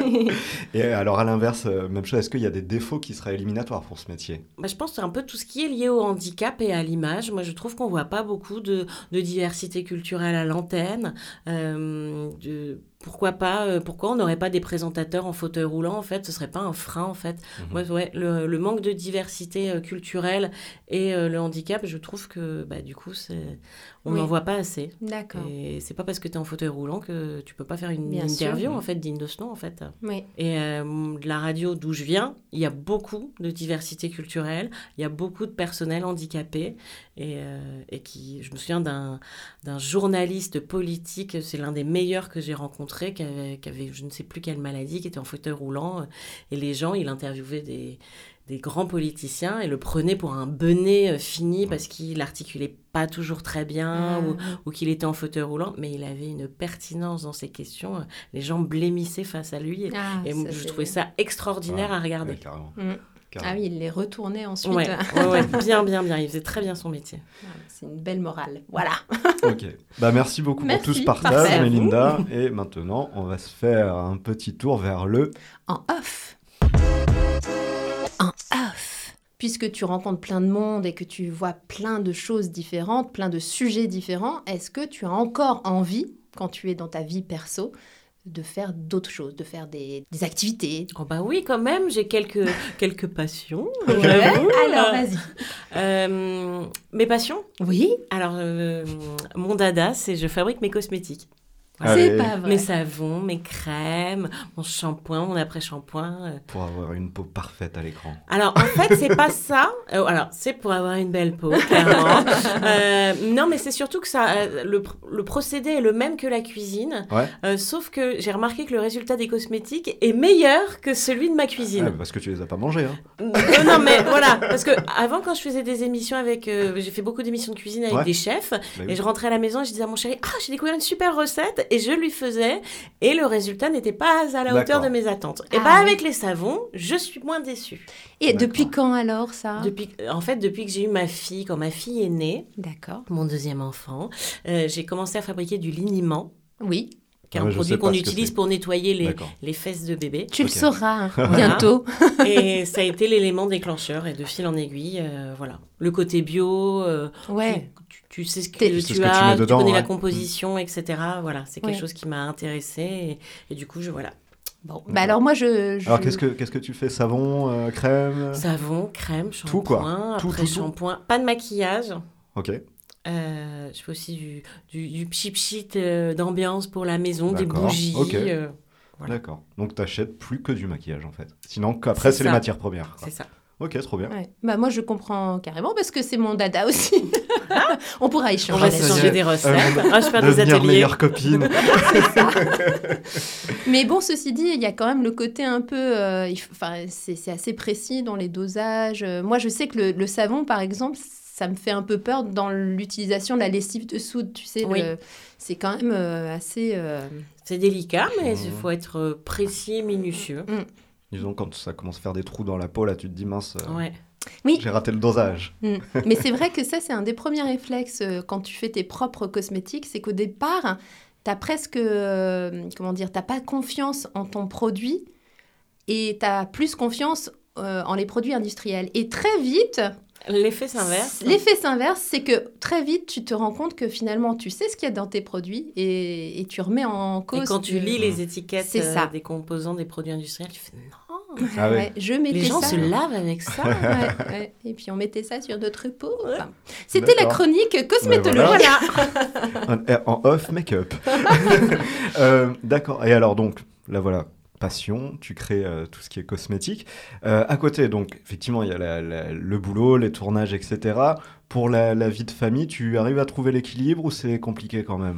Oui. (laughs) Et alors, à l'inverse, euh, même chose, est-ce qu'il y a des défauts qui seraient éliminatoires pour ce métier? Bah, je pense que c'est un peu tout ce qui est lié au handicap et à l'image. Moi, je trouve qu'on voit pas beaucoup de, de diversité culturelle à l'antenne. Euh, de- pourquoi pas euh, Pourquoi on n'aurait pas des présentateurs en fauteuil roulant En fait, ce serait pas un frein. En fait, Mhm. Ouais, ouais, le, le manque de diversité euh, culturelle et euh, le handicap, je trouve que bah, du coup, c'est on Oui. n'en voit pas assez. D'accord. Et c'est pas parce que tu es en fauteuil roulant que tu peux pas faire une Bien interview sûr. en fait digne de ce nom en fait. Oui. Et euh, de la radio d'où je viens, il y a beaucoup de diversité culturelle, il y a beaucoup de personnel handicapé et, euh, et qui, je me souviens d'un journaliste politique, c'est l'un des meilleurs que j'ai rencontré, qui avait, qui avait je ne sais plus quelle maladie, qui était en fauteuil roulant euh, et les gens, il interviewait des des grands politiciens et le prenait pour un benet euh, fini parce qu'il articulait pas toujours très bien ou, Ah, ou qu'il était en fauteuil roulant, mais il avait une pertinence dans ses questions. Les gens blêmissaient face à lui. Et, ah, et je trouvais ça extraordinaire à regarder. Ouais, Ah oui, il les retournait ensuite. Ouais, (laughs) ouais, ouais, bien, bien, bien. Il faisait très bien son métier. C'est une belle morale. Voilà. (laughs) Ok. Bah, merci beaucoup Merci. pour tout ce partage, Parfait. Mélinda. Et maintenant, on va se faire un petit tour vers le. En off. En off. Puisque tu rencontres plein de monde et que tu vois plein de choses différentes, plein de sujets différents, est-ce que tu as encore envie, quand tu es dans ta vie perso, de faire d'autres choses, de faire des, des activités Oh bah oui, quand même, j'ai quelques, (laughs) quelques passions. Ouais. Alors, vas-y. Euh, mes passions? Oui, Alors, euh, mon dada, c'est je fabrique mes cosmétiques. Allez. c'est pas vrai. Mes savons, mes crèmes, mon shampoing, mon après-shampoing. euh. Pour avoir une peau parfaite à l'écran. Alors, en fait, c'est pas (laughs) ça. Euh, alors, c'est pour avoir une belle peau, clairement. (laughs) Euh, non, mais c'est surtout que ça, euh, le, le procédé est le même que la cuisine. Ouais. Euh, sauf que j'ai remarqué que le résultat des cosmétiques est meilleur que celui de ma Ah, cuisine. parce que tu les as pas mangés. Hein. (laughs) Euh, non, mais voilà. Parce que avant, quand je faisais des émissions avec. euh, j'ai fait beaucoup d'émissions de cuisine avec Ouais. des chefs. Bah oui. Et je rentrais à la maison et je disais à mon chéri Ah, j'ai découvert une super recette. Et je lui faisais. Et le résultat n'était pas à la hauteur de mes attentes. Et Ah bah, oui. avec les savons, je suis moins déçue. Et D'accord. depuis quand alors ça? Depuis, en fait, depuis que j'ai eu ma fille, quand ma fille est née, D'accord. mon deuxième enfant, euh, j'ai commencé à fabriquer du liniment, Oui, qui est Ah un produit qu'on utilise pour nettoyer les, les fesses de bébé. tu le sauras hein, bientôt. Et (laughs) ça a été l'élément déclencheur. Et de fil en aiguille, euh, voilà. Le côté bio, euh, Ouais. tu, tu sais ce que T'es- tu, Tu sais ce que tu as, mets tu connais la composition, etc. Voilà, c'est quelque Ouais. chose qui m'a intéressée. Et, et du coup, je, voilà. Bon, bah alors moi je. je- Alors, qu'est-ce que, qu'est-ce que tu fais? Savon, euh, crème? Savon, crème, Tout, quoi. shampoing, Tout, après tout, tout. shampoing. Pas de maquillage. Ok. Euh, je fais aussi du, du, du pchit-pchit euh, d'ambiance pour la maison, des bougies. ok. euh, Voilà. D'accord. Donc, t'achètes plus que du maquillage, en fait. Sinon, qu'après, C'est les matières premières. quoi. c'est ça. Ok, trop bien. Ouais. Bah moi je comprends carrément parce que c'est mon dada aussi. (laughs) On pourra On échanger. va ça y s'échanger est. des recettes. Euh, Ah, je fais des Devenir ateliers. meilleure copine. (laughs) (laughs) Mais bon, ceci dit, il y a quand même le côté un peu. euh, il Enfin, c'est c'est assez précis dans les dosages. Euh, Moi, je sais que le, le savon, par exemple, ça me fait un peu peur dans l'utilisation de la lessive de soude. Tu sais, Oui. c'est quand même euh, assez. euh, C'est délicat, mais il Mhm. faut être précis et minutieux. Disons, quand ça commence à faire des trous dans la peau, là, tu te dis, mince, euh, Ouais. j'ai raté le dosage. Mm. Mais c'est vrai que ça, c'est un des premiers réflexes euh, quand tu fais tes propres cosmétiques, c'est qu'au départ, tu as presque, euh, comment dire, t'as pas confiance en ton produit et tu as plus confiance euh, en les produits industriels. Et très vite, L'effet s'inverse. l'effet s'inverse, c'est que très vite, tu te rends compte que finalement, tu sais ce qu'il y a dans tes produits et, et tu remets en cause. Et quand tu lis les étiquettes euh, ça. des composants des produits industriels, tu fais non. Ah ouais. Ouais, je mettais Les gens ça. se lavent avec ça. Ouais, ouais. Et puis on mettait ça sur notre peau. Enfin, C'était la chronique cosmétologie. voilà. En, en off, make-up. (laughs) Euh, D'accord. Et alors, donc, là, voilà. Passion, tu crées euh, tout ce qui est cosmétique. Euh, à côté, donc, effectivement, il y a la- le boulot, les tournages, etc. Pour la vie de famille, tu arrives à trouver l'équilibre ou c'est compliqué quand même?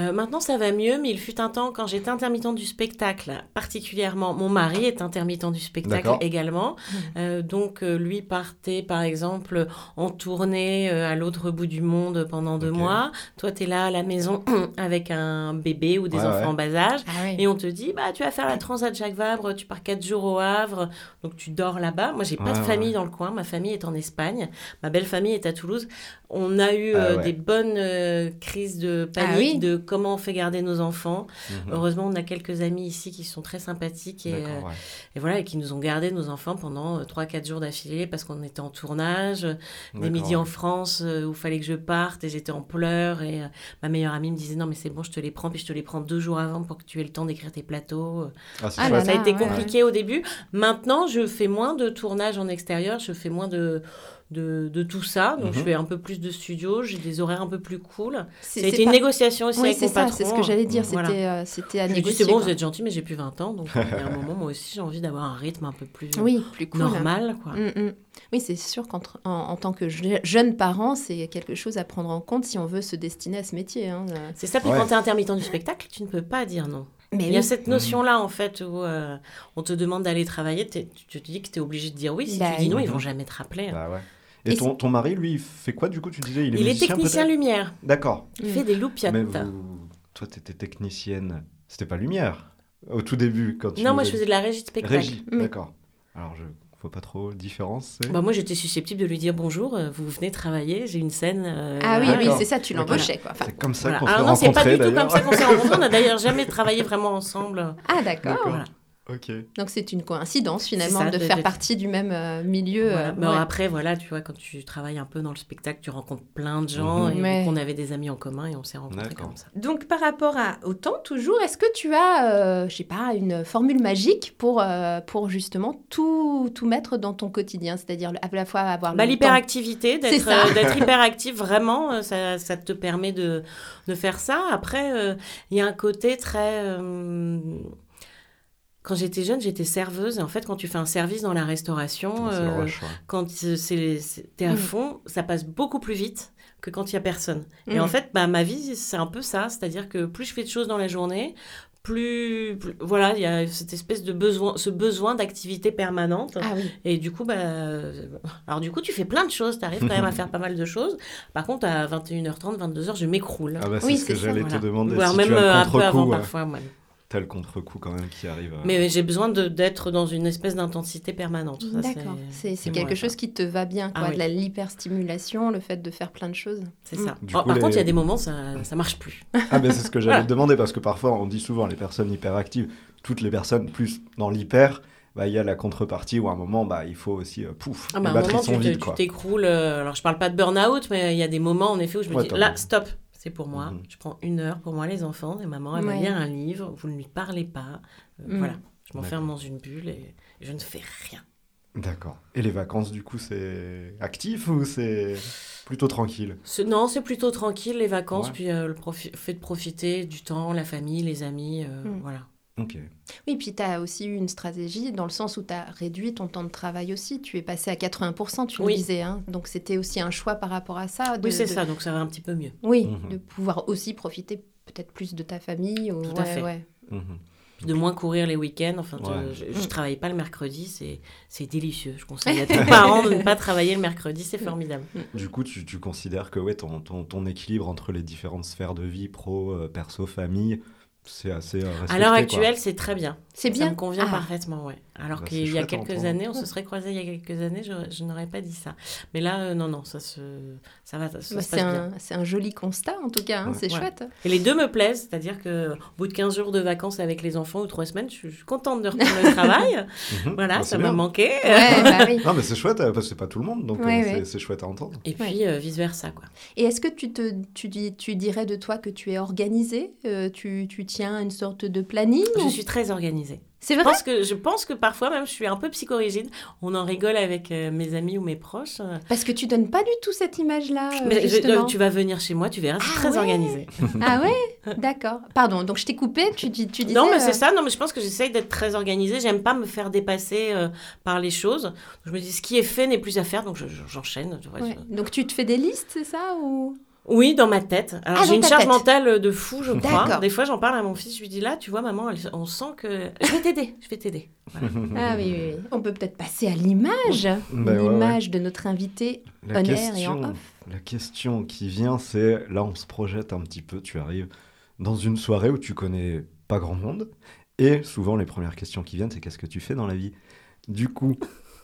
Euh, maintenant, ça va mieux, mais il fut un temps quand j'étais intermittent du spectacle, particulièrement. Mon mari est intermittent du spectacle également. Euh, donc, euh, lui partait, par exemple, en tournée euh, à l'autre bout du monde pendant deux mois. Toi, tu es là à la maison (clears throat) avec un bébé ou des Ouais, enfants ouais. en bas âge. Ah. Et on te dit, bah, tu vas faire la Transat Jacques Vabre, tu pars quatre jours au Havre, donc tu dors là-bas. Moi, j'ai pas Ouais, de ouais. famille dans le coin, ma famille est en Espagne, ma belle famille est à Toulouse. On a eu Ah euh, ouais. des bonnes euh, crises de Ah panique, oui. de comment on fait garder nos enfants. Mhm. Heureusement, on a quelques amis ici qui sont très sympathiques et, euh, ouais. et voilà, et qui nous ont gardé nos enfants pendant 3-4 jours d'affilée parce qu'on était en tournage, des D'accord, midis en. France euh, où il fallait que je parte et j'étais en pleurs et euh, ma meilleure amie me disait non mais c'est bon, je te les prends, puis je te les prends deux jours avant pour que tu aies le temps d'écrire tes plateaux. Ah, c'est Ah là Ça a été ouais, compliqué au début. Maintenant, je fais moins de tournages en extérieur, je fais moins de, de, de tout ça. Donc, Mhm. je fais un peu plus de studio, j'ai des horaires un peu plus cool. Été une pas- négociation aussi Oui, avec c'est mon ça, patron. c'est ce que j'allais dire. Voilà. C'était euh, c'était à Je négocier. c'est bon, quoi. vous êtes gentil, mais j'ai plus 20 ans. Donc, il y a un moment, moi aussi, j'ai envie d'avoir un rythme un peu plus Oui, plus cool. normal. Quoi. Mm, mm. Oui, c'est sûr qu'en en, en tant que je- jeune parent, c'est quelque chose à prendre en compte si on veut se destiner à ce métier. hein. C'est ça, puis Ouais. quand tu es intermittent du spectacle, tu ne peux pas dire non. Mais Il y a oui. cette notion-là, en fait, où euh, on te demande d'aller travailler, tu te dis que tu es obligé de dire oui. Si Bah tu dis non, oui. ils vont jamais te rappeler. Bah ouais. Et, Et ton, ton mari, lui, il fait quoi du coup Tu disais, il est Il est musicien technicien lumière. D'accord. Il fait des loupiottes. Mais vous... toi, t'étais technicienne. C'était pas lumière au tout début quand tu. Non, moi, je faisais de la régie de spectacle. Régie, Mm. d'accord. Alors, je vois pas trop différence. Bah, moi, j'étais susceptible de lui dire bonjour, euh, vous venez travailler, j'ai une scène. euh, Ah oui, oui, c'est ça, tu l'embauchais. quoi. Enfin, C'est comme ça voilà. qu'on s'est Alors non, c'est pas rencontrés du tout comme ça qu'on s'est (laughs) rencontrés. On n'a d'ailleurs jamais travaillé vraiment ensemble. ah, d'accord. Voilà. Donc c'est une coïncidence finalement ça, de de- faire de- partie du même euh, milieu. Voilà. euh, Mais ouais. après, voilà, tu vois, quand tu travailles un peu dans le spectacle, tu rencontres plein de gens Mhm. et on avait des amis en commun et on s'est rencontrés comme ça. Donc par rapport à, au temps, toujours, est-ce que tu as, euh, je sais pas, une formule magique pour, euh, pour justement tout, tout mettre dans ton quotidien? C'est-à-dire à la fois avoir Bah, l'hyperactivité, d'être hyperactif, vraiment, ça, ça te permet de, de faire ça. Après, euh, il y a un côté très... Quand j'étais jeune, j'étais serveuse. Et en fait, quand tu fais un service dans la restauration, le euh, rush, ouais. quand t'es à Mm. fond, ça passe beaucoup plus vite que quand il y a personne. Et Mm. en fait, bah, ma vie, c'est un peu ça. C'est-à-dire que plus je fais de choses dans la journée, plus, plus- voilà, il y a cette espèce de besoin, ce besoin d'activité permanente. Ah oui. Et du coup, bah, alors du coup, tu fais plein de choses. Tu arrives quand même à (laughs) faire pas mal de choses. Par contre, à 21h30, 22h, je m'écroule. Ah bah, c'est Oui, ce que j'allais Voilà. te demander. Ou alors si même tu as euh, un peu avant ouais. parfois. ouais. Le contre-coup quand même qui arrive. Mais j'ai besoin de- d'être dans une espèce d'intensité permanente. D'accord. C'est quelque chose ça. qui te va bien, quoi. Ah oui. De la l'hyperstimulation, le fait de faire plein de choses. C'est Mm. ça. Coup, par les- contre, il y a des moments, ça, ça marche plus. Ah ben c'est ce que j'allais (laughs) Voilà. te demander parce que parfois on dit souvent les personnes hyperactives, toutes les personnes plus dans l'hyper, bah il y a la contrepartie où à un moment bah il faut aussi euh, pouf, Ah bah, les à un batteries moment, sont tu te- tu t'écroules. euh, alors, je parle pas de burn-out, mais il y a des moments, en effet, où je me Ouais, dis là, stop, c'est pour moi. Mhm. Je prends une heure pour moi, les enfants, et maman, elle va Ouais. lire un livre, vous ne lui parlez pas. Euh, Mhm. Voilà, je m'enferme D'accord. dans une bulle et je ne fais rien. D'accord. Et les vacances du coup c'est actif ou c'est plutôt tranquille? Ce- non, c'est plutôt tranquille, les vacances, Ouais. puis euh, le profi- fait de profiter du temps, la famille, les amis, euh, Mhm. voilà. Ok. Oui, puis tu as aussi eu une stratégie dans le sens où tu as réduit ton temps de travail aussi. Tu es passé à 80%, tu Oui. le disais. hein. Donc c'était aussi un choix par rapport à ça. de- oui, c'est de- ça, donc ça va un petit peu mieux. Oui, Mhm. de pouvoir aussi profiter peut-être plus de ta famille. Ou... Tout à ouais, fait. ouais. Mhm. Puis de moins courir les week-ends. Enfin, Ouais. je, je Mm. travaille pas le mercedi, c'est c'est délicieux. Je conseille à (laughs) tous les parents de ne pas travailler le mercredi, c'est formidable. Du coup tu, tu considères que ouais ton, ton, ton équilibre entre les différentes sphères de vie pro, euh, perso, famille, c'est assez euh, respecté, À l'heure actuelle, c'est très bien. C'est Ça bien. me convient Ah. parfaitement, ouais. Alors Bah, qu'il y a quelques années, on (laughs) se serait croisés il y a quelques années, je, je n'aurais pas dit ça. Mais là, euh, non, non, ça se, ça va, ça Bah, se passe c'est bien. un, c'est un joli constat en tout cas, hein, Ouais. c'est Ouais. chouette. Et les deux me plaisent, c'est-à-dire que au bout de 15 jours de vacances avec les enfants ou 3 semaines, je suis, je suis contente de reprendre le (laughs) travail. Mhm. Voilà, Bah, ça m'a manqué. Ouais, bah oui. Non mais c'est chouette euh, parce que c'est pas tout le monde donc Ouais, euh, c'est- ouais. c'est chouette à entendre. Et puis euh, vice-versa, quoi. Et est-ce que tu, te, tu, dis, tu dirais de toi que tu es organisée Euh, tu, tu tiens une sorte de planning Je suis très organisée. C'est Je vrai pense, que, je pense que parfois même je suis un peu psychorigide. On en rigole avec euh, mes amis ou mes proches. euh, Parce que tu donnes pas du tout cette image-là, euh, je- justement. tu vas venir chez moi, tu verras, c'est Ah très ouais organisé. (laughs) Ah ouais D'accord. Pardon, donc je t'ai coupé, tu, dis- tu disais... Non, mais euh, c'est ça. Non, mais je pense que j'essaye d'être très organisée. J'aime pas me faire dépasser euh, par les choses. Je me dis, ce qui est fait n'est plus à faire, donc je- je- j'enchaîne. ouais. je- Donc tu te fais des listes, c'est ça ou... Oui, dans ma tête. Alors, Ah, j'ai une charge tête. mentale de fou, je crois. Des fois, j'en parle à mon fils. Je lui dis, là, tu vois, maman, elle- on sent que. Je vais t'aider, (laughs) je vais t'aider. Voilà. (laughs) Ah oui, oui, oui. On peut peut-être passer à l'image. Ouais, ouais. l'image de notre invité. La On air et en question, off. la question qui vient, c'est là, on se projette un petit peu. Tu arrives dans une soirée où tu connais pas grand monde, et souvent les premières questions qui viennent, c'est qu'est-ce que tu fais dans la vie? Du coup,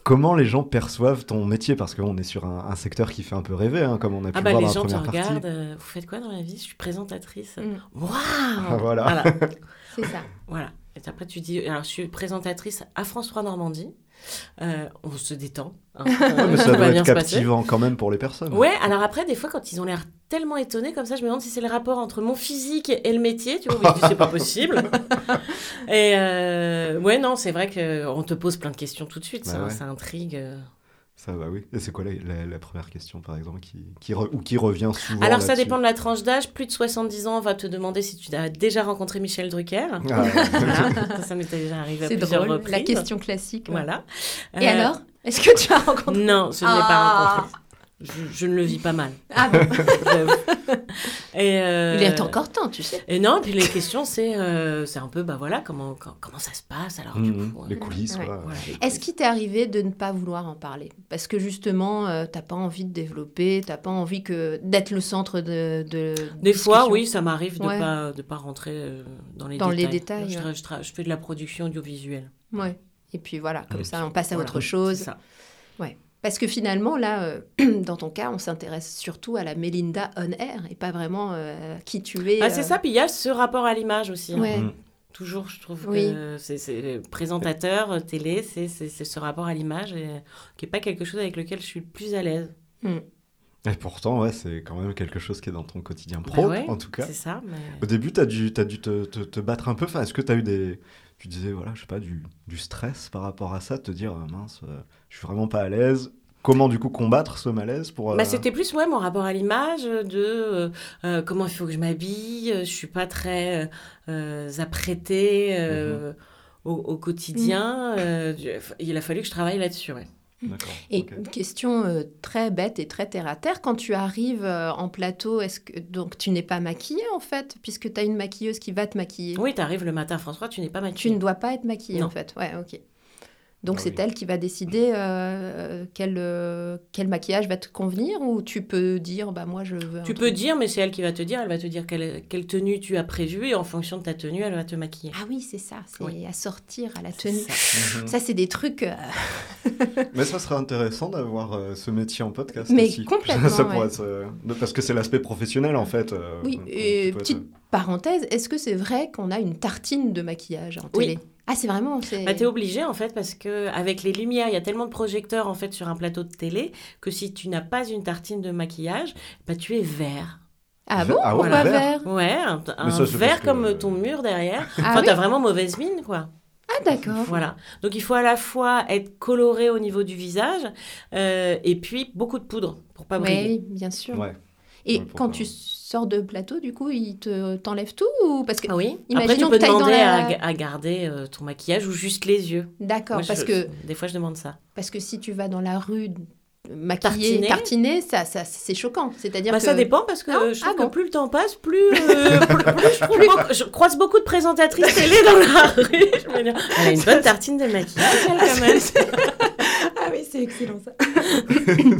comment les gens perçoivent ton métier? Parce qu'on est sur un, un secteur qui fait un peu rêver, hein, comme on a pu Ah le bah voir les dans la gens te première partie. regardent, euh, vous faites quoi dans la vie? Je suis présentatrice. Mm. Waouh Ah, voilà. voilà. C'est ça. Voilà. Et après, tu dis, alors je suis présentatrice à France 3 Normandie. Euh, on se détend. hein. (laughs) Ouais, mais Euh, ça doit être captivant quand même pour les personnes. Ouais, alors après, des fois, quand ils ont l'air tellement étonnés comme ça, je me demande si c'est le rapport entre mon physique et le métier. Tu vois, c'est pas possible. (laughs) et euh, ouais, non, c'est vrai qu'on te pose plein de questions tout de suite. Bah ça, ouais. ça intrigue. Ça va, oui. Et c'est quoi la, la- la première question, par exemple, qui, qui re- ou qui revient souvent Alors, ça dépend de la tranche d'âge. Plus de 70 ans, on va te demander si tu as déjà rencontré Michel Drucker. Ah, Voilà. (laughs) ça, ça m'est déjà arrivé à C'est plusieurs drôle. reprises. La question classique. ouais. Voilà. Et Euh, alors? Est-ce que tu as rencontré? Non, je ne l'ai Ah. pas rencontré. Je, je ne le vis pas mal. Ah bon. (laughs) (laughs) et euh, Il est encore temps, tu sais. Et non, puis les questions, c'est euh, c'est un peu, bah voilà, comment, com- comment ça se passe alors du Mhm. coup, euh, les coulisses, Ouais. voilà. Est-ce qu'il t'est arrivé de ne pas vouloir en parler? Parce que justement, euh, t'as pas envie de développer, t'as pas envie que d'être le centre de. de Des fois, oui, ça m'arrive de Ouais. pas de pas rentrer euh, dans les Dans les détails. Je, ouais. fais de la production audiovisuelle. Ouais. Et puis voilà, comme Mhm. ça, on passe à Voilà, autre c'est chose. ça. Parce que finalement, là, euh, (clears throat) dans ton cas, on s'intéresse surtout à la Mélinda on air et pas vraiment euh, qui tu es. Ah, c'est euh, ça, puis il y a ce rapport à l'image aussi. hein. Ouais. Toujours, je trouve Oui. que c'est- présentateur, euh, télé, c'est ce rapport à l'image qui n'est pas quelque chose avec lequel je suis le plus à l'aise. Et pourtant, ouais, c'est quand même quelque chose qui est dans ton quotidien pro, Bah ouais, en tout cas. C'est ça, mais... Au début, tu as dû, t'as dû te, te- te battre un peu. Enfin, Est-ce que tu as eu des. Tu disais, voilà, je sais pas, du, du stress par rapport à ça, te dire, mince, euh, je suis vraiment pas à l'aise. Comment, du coup, combattre ce malaise pour. euh, Bah, c'était plus ouais, mon rapport à l'image, de euh, euh, comment il faut que je m'habille. euh, Je suis pas très euh, euh, apprêtée euh, au, au quotidien. euh, du- il a fallu que je travaille là-dessus. ouais. Et une question euh, très bête et très terre à terre, quand tu arrives euh, en plateau, est-ce que donc tu n'es pas maquillée en fait, puisque tu as une maquilleuse qui va te maquiller? Oui, tu arrives le matin à François, tu n'es pas Tu maquillée. ne dois pas être maquillée Non. en fait. Ouais, ok. Donc Ah c'est oui. elle qui va décider euh, quel, euh, quel maquillage va te convenir ou tu peux dire bah moi je veux. un Tu truc- peux dire, mais c'est elle qui va te dire. Elle va te dire quelle, quelle tenue tu as prévue et en fonction de ta tenue, elle va te maquiller. Ah oui c'est ça, c'est Oui. assortir à la tenue. ça. (laughs) Mhm. Ça c'est des trucs. euh, (laughs) Mais ça serait intéressant d'avoir euh, ce métier en podcast Mais aussi. (laughs) complètement, ça pourrait ouais. être, euh, parce que c'est l'aspect professionnel en fait. euh, Oui, et être- petite parenthèse, est-ce que c'est vrai qu'on a une tartine de maquillage en Oui. télé? Ah c'est vraiment. Bah, t'es obligé en fait parce que avec les lumières, il y a tellement de projecteurs en fait sur un plateau de télé que si tu n'as pas une tartine de maquillage, bah tu es vert. Ah bon Ah ouais, Pourquoi vert vert Ouais, un, un ça, c'est vert que- comme ton mur derrière. Ah enfin, oui t'as vraiment mauvaise mine quoi. Ah d'accord. Voilà. Donc il faut à la fois être coloré au niveau du visage euh, et puis beaucoup de poudre pour pas briller. Oui, bien sûr. Ouais. Et Ouais, quand tu sors de plateau, du coup, ils te t'enlèvent tout ou parce que Ah oui. Après tu peux demander la- à, ga- à garder euh, ton maquillage ou juste les yeux. d'accord je- parce que des fois je demande ça. parce que si tu vas dans la rue maquillée, Tartiner. tartiner, ça, ça c'est choquant. C'est-à-dire Bah, que Ça dépend parce que Non je trouve Ah bon que plus le temps passe, plus, euh, (laughs) plus, plus je, trouve beaucoup- je croise beaucoup de présentatrices télé dans la rue. Je me dis, elle a une bonne tartine de maquillage, elle, quand (laughs) même. ah oui, c'est excellent ça. (laughs)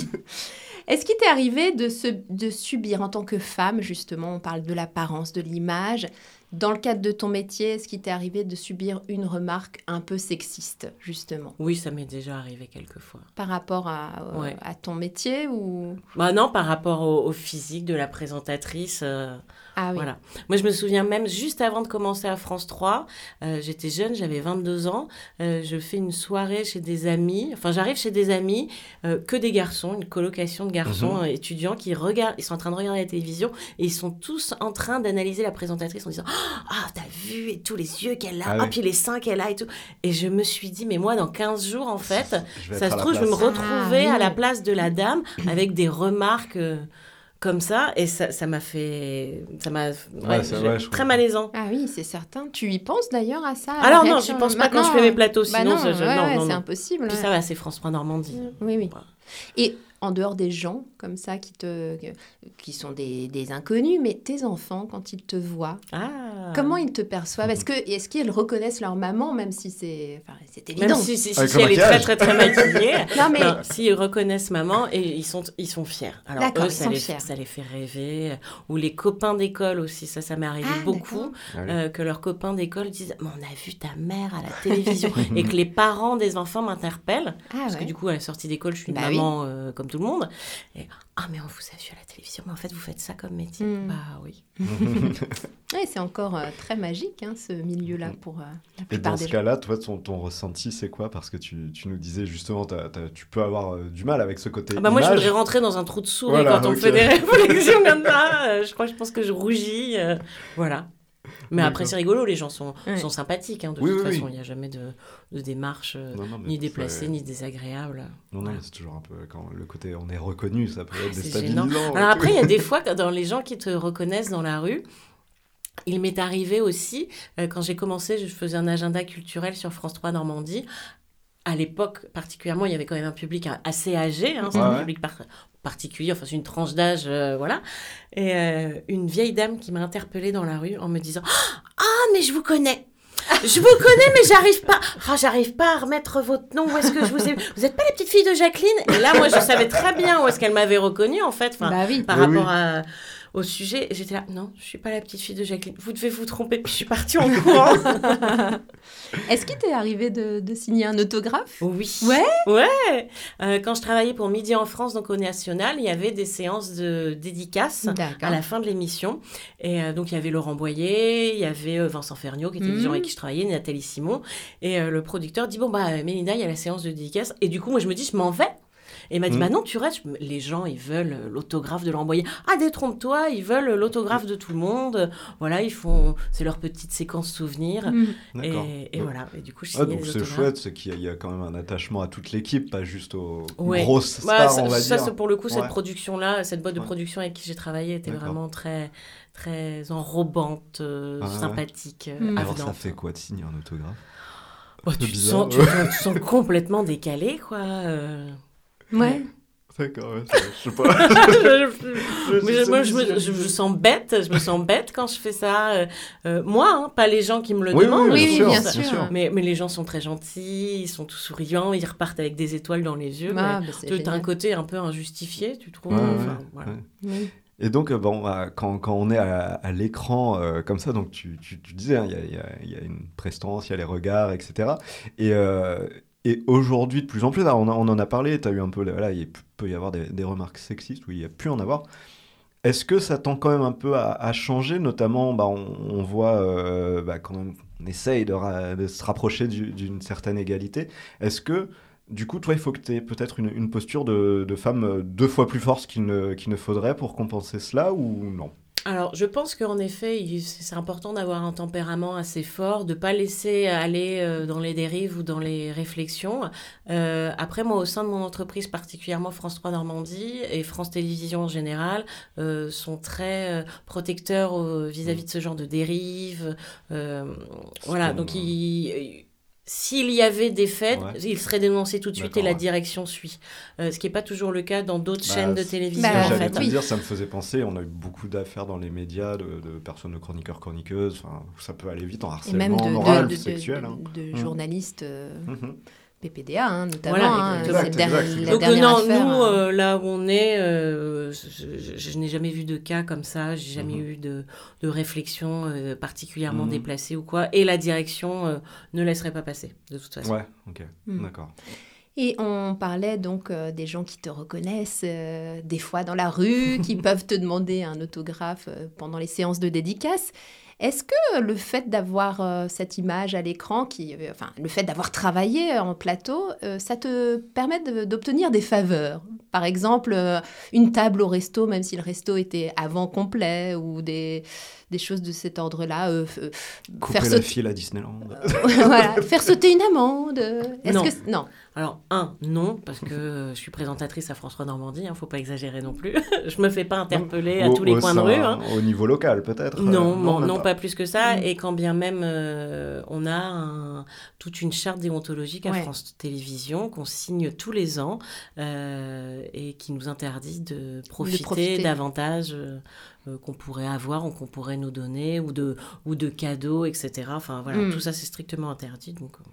Est-ce qu'il t'est arrivé de, se, de subir en tant que femme, justement, on parle de l'apparence, de l'image, dans le cadre de ton métier, est-ce qu'il t'est arrivé de subir une remarque un peu sexiste, justement, Oui, ça m'est déjà arrivé quelques fois. par rapport à, euh, Ouais. à ton métier ou... Bah non, par rapport au, au physique de la présentatrice. euh, Ah oui. Voilà. Moi, je me souviens même, juste avant de commencer à France 3, euh, j'étais jeune, j'avais 22 ans, euh, je fais une soirée chez des amis, enfin j'arrive chez des amis, euh, que des garçons, une colocation de garçons Mhm. étudiants qui regardent, ils sont en train de regarder la télévision et ils sont tous en train d'analyser la présentatrice en disant Ah, t'as vu, et tous les yeux qu'elle a, Ah ah, puis les seins qu'elle a et tout. Et je me suis dit, mais moi, dans 15 jours, en fait, ça se trouve, je vais me retrouver Ah, à la place de la dame avec des remarques euh, comme ça. Et ça ça m'a fait. Ça m'a. ouais, c'est- je- ouais, je très malaisant. Ah oui, c'est certain. Tu y penses d'ailleurs à ça Alors non, j'y pense pas quand Maintenant, je fais mes plateaux, bah sinon je- je- ouais, c'est impossible. Puis ça va, c'est France 3 Normandie. Oui, oui. Et en dehors des gens comme ça qui te qui sont des, des inconnus, mais tes enfants quand ils te voient, Ah Comment ils te perçoivent? Est-ce que est-ce qu'ils reconnaissent leur maman, même si c'est enfin, c'est évident? Même si, si, elle est très très très maquillée, (laughs) Non mais s'ils reconnaissent maman et ils sont ils sont fiers. Alors eux ça sont les fiers. ça les fait rêver. Ou les copains d'école aussi, ça ça m'est arrivé Ah, beaucoup. Ah euh, que leurs copains d'école disent "Mais on a vu ta mère à la (laughs) télévision" et que les parents des enfants m'interpellent ah parce ouais. que du coup à la sortie d'école je suis une Bah oui. maman euh, comme tout le monde et ah mais on vous a vu à la télévision mais en fait vous faites ça comme métier. Mm. Bah oui. (laughs) Ouais, c'est encore euh, très magique hein, ce milieu-là pour euh, la Et dans des ce cas-là, toi, ton, ton ressenti, c'est quoi? Parce que tu, tu nous disais justement, tu peux avoir euh, du mal avec ce côté Ah bah moi je voudrais rentrer dans un trou de souris Voilà, quand on fait des (laughs) réflexions comme ça. Euh, je crois, je pense que je rougis. euh, voilà. Mais après c'est rigolo, les gens sont, Ouais. sont sympathiques. hein, de Oui, toute oui, façon, il n'y a jamais de, de démarche euh, Non, non, mais ni c'est- déplacée ni désagréable. Non, non, c'est toujours un peu quand le côté on est reconnu, ça peut être déstabilisant. Alors après, il y a des (laughs) fois, dans les gens qui te reconnaissent dans la rue, il m'est arrivé aussi, euh, quand j'ai commencé, je faisais un agenda culturel sur France 3 Normandie. À l'époque, particulièrement, il y avait quand même un public assez âgé, hein, Ouais, un public par- particulier, enfin, c'est une tranche d'âge, euh, voilà. Et euh, une vieille dame qui m'a interpellée dans la rue en me disant Ah, mais je vous connais je vous connais, mais j'arrive pas. Ah, j'arrive pas à remettre votre nom. Où est-ce que je vous ai Vous êtes pas la petite fille de Jacqueline? Et là, moi, je savais très bien où est-ce qu'elle m'avait reconnue, en fait. Enfin, Bah oui. par Oui, rapport oui. à- au sujet. J'étais là, non, je suis pas la petite fille de Jacqueline. Vous devez vous tromper. Puis je suis partie en courant. (laughs) Est-ce qu'il t'est arrivé de, de signer un autographe? Oui. Ouais? Ouais. Euh, quand je travaillais pour Midi en France, donc au National, il y avait des séances de dédicaces. à la fin de l'émission. Et euh, donc, il y avait Laurent Boyer, il y avait euh, Vincent Ferniaud, qui était des gens avec qui je travaillais, Nathalie Simon. Et le producteur dit Bon, bah, Mélinda, il y a la séance de dédicace. Et du coup, moi, je me dis Je m'en vais. Et il m'a dit Mhm. Bah non, tu restes. Les gens, ils veulent euh, l'autographe de Laurent Boyer. Ah, détrompe-toi, ils veulent l'autographe de tout le monde. Voilà, ils font. C'est leur petite séquence souvenir. Mm. Et, voilà. Et du coup, je Ah, donc c'est chouette, c'est qu'il y, a- il y a quand même un attachement à toute l'équipe, pas juste aux Ouais. grosses Bah, stars, ça, on va ça, dire. c'est pour le coup, cette Ouais. production-là, cette boîte de Ouais. production avec qui j'ai travaillé était vraiment très, très enrobante, euh, Ah ouais. sympathique, euh, Mm. Alors ça avenante. fait quoi de signer un autographe? Bah, peu tu, te bizarre, sens, tu, ouais. te- tu te sens (laughs) complètement décalé, quoi. euh. Ouais. D'accord, ouais, (laughs) (laughs) je sais pas. Je- Mais je, moi, je, me, je, sens bête, je me sens bête quand je fais ça. euh, euh, moi, hein, pas les gens qui me le Oui, oui, demandent. Oui, bien oui, sûr, bien bien sûr. sûr. Mais, mais les gens sont très gentils, ils sont tous souriants, ils repartent avec des étoiles dans les yeux. Ah, mais bah, c'est tu as un génial. côté un peu injustifié, tu trouves? Ouais, enfin, ouais, voilà. ouais. Oui. Et donc, euh, bon, quand, quand on est à, à l'écran euh, comme ça, donc tu, tu, tu disais, hein, il y, a, il y a- y a une prestance, il y a les regards, etc. Et, euh, et aujourd'hui, de plus en plus, on, en a parlé, tu as eu un peu, il peut y avoir des, remarques sexistes, ou il y a pu en avoir. Est-ce que ça tend quand même un peu à, changer Notamment, bah, on, voit euh, bah, quand même, on essaye de, se rapprocher du- d'une certaine égalité. Est-ce que, du coup, toi, il faut que tu aies peut-être une, posture de, femme euh, deux fois plus forte qu'il ne, ne faudrait pour compenser cela ou non? Alors, je pense qu'en effet, c'est important d'avoir un tempérament assez fort, de pas laisser aller euh, dans les dérives ou dans les réflexions. Euh, après, moi, au sein de mon entreprise, particulièrement France 3 Normandie et France Télévisions en général, euh, sont très euh, protecteurs vis-à-vis de ce genre de dérives. Euh, voilà, comme, donc il- S'il y avait des faits, Ouais. il serait dénoncé tout de suite et la ouais. direction suit. Euh, ce qui n'est pas toujours le cas dans d'autres Bah, chaînes de télévision. Bah, en J'allais fait. te oui. dire, ça me faisait penser, on a eu beaucoup d'affaires dans les médias de, de personnes de chroniqueurs, chroniqueuses, enfin, ça peut aller vite en Et harcèlement même de, moral, de, de- sexuel. de- hein. de Mm. journalistes euh, Mhm. PPDA, hein, notamment. Voilà, hein, exact, exact. la Donc euh, dernière non, affaire, nous, hein. euh, là où on est, euh, je, je- je n'ai jamais vu de cas comme ça, j'ai jamais Mhm. eu de, de réflexion euh, particulièrement Mhm. déplacée ou quoi, et la direction euh, ne laisserait pas passer, de toute façon. Ouais, ok, Mm. d'accord. Et on parlait donc euh, des gens qui te reconnaissent euh, des fois dans la rue, qui (laughs) peuvent te demander un autographe euh, pendant les séances de dédicace. Est-ce que le fait d'avoir euh, cette image à l'écran, qui, euh, enfin, le fait d'avoir travaillé en plateau, euh, ça te permet d'obtenir des faveurs? Par exemple, euh, une table au resto, même si le resto était avant complet, ou des, des choses de cet ordre-là. euh, euh, faire la file à Disneyland. voilà, faire sauter une amende. euh, Non. que non Alors, un, non, parce que euh, je suis présentatrice à France 3 Normandie, il ne faut pas exagérer non plus. (laughs) je me fais pas interpeller à Au- tous les au coins de rue. hein. Au niveau local, peut-être Non, euh, non, pas. plus que ça. Mm. Et quand bien même euh, on a un- toute une charte déontologique à Ouais. France Télévisions qu'on signe tous les ans euh, et qui nous interdit de profiter, profiter. davantage euh, euh, qu'on pourrait avoir ou qu'on pourrait nous donner, ou de, ou de cadeaux, etc. Enfin voilà, Mm. tout ça c'est strictement interdit. Donc euh,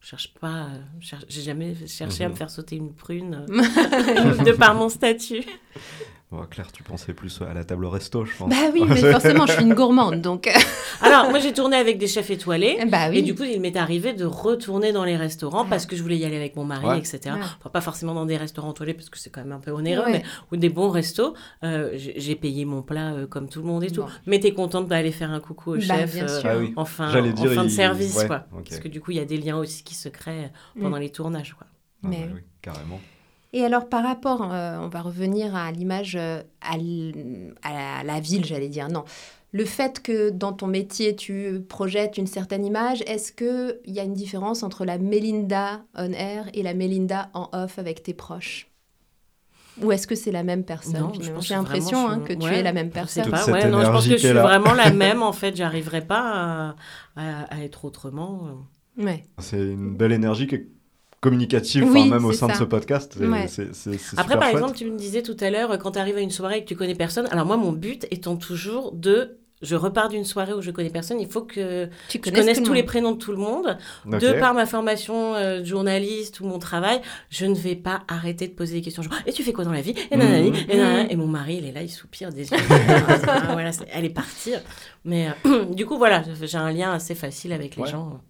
je cherche pas, euh, j'ai jamais cherché à Mhm. me faire sauter une prune euh, (laughs) (laughs) de par mon statut. Bon, Claire, tu pensais plus à la table resto, je pense. Bah oui, (laughs) mais forcément, je suis une gourmande, donc. euh, (laughs) Alors moi j'ai tourné avec des chefs étoilés. bah oui. Et du coup, il m'est arrivé de retourner dans les restaurants parce que je voulais y aller avec mon mari, Ouais. etc. Ouais. Enfin, pas forcément dans des restaurants toilés parce que c'est quand même un peu onéreux, Ouais. mais ou des bons restos. Euh, j'ai payé mon plat euh, comme tout le monde et tout. Bon. Mais t'es contente d'aller faire un coucou au Bah, chef bien euh. Ah oui. en fin, en dire, fin de service, ouais, quoi. Parce que du coup, il y a des liens aussi qui se créent pendant les tournages, quoi. Ah, Mais bah oui, carrément. Et alors, par rapport, euh, on va revenir à l'image, euh, à, la ville, j'allais dire. Non. Le fait que dans ton métier, tu projettes une certaine image, est-ce qu'il y a une différence entre la Mélinda on air et la Mélinda en off avec tes proches? Ou est-ce que c'est la même personne J'ai l'impression hein, que tu ouais, es la même Je sais personne. Pas, ouais, non, je pense que je suis vraiment la (laughs) même, en fait. J'arriverai pas à, à- à être autrement. Ouais. C'est une belle énergie qui est communicative, Oui, même au sein de ce podcast. C'est Ouais. c'est- c'est- c'est Après, super par chouette. exemple, tu me disais tout à l'heure, quand tu arrives à une soirée et que tu connais personne, alors moi, mon but étant toujours de. Je repars d'une soirée où je connais personne, il faut que Tu je connais connaisse tous les prénoms de tout le monde. De par ma formation euh, de journaliste ou mon travail, je ne vais pas arrêter de poser des questions genre Et tu fais quoi dans la vie? Et, nanani, Mhm. et, mon mari, il est là, il soupire des yeux. (laughs) Voilà, elle est partie. Mais euh, (clears throat) du coup, voilà, j'ai un lien assez facile avec les Ouais. gens.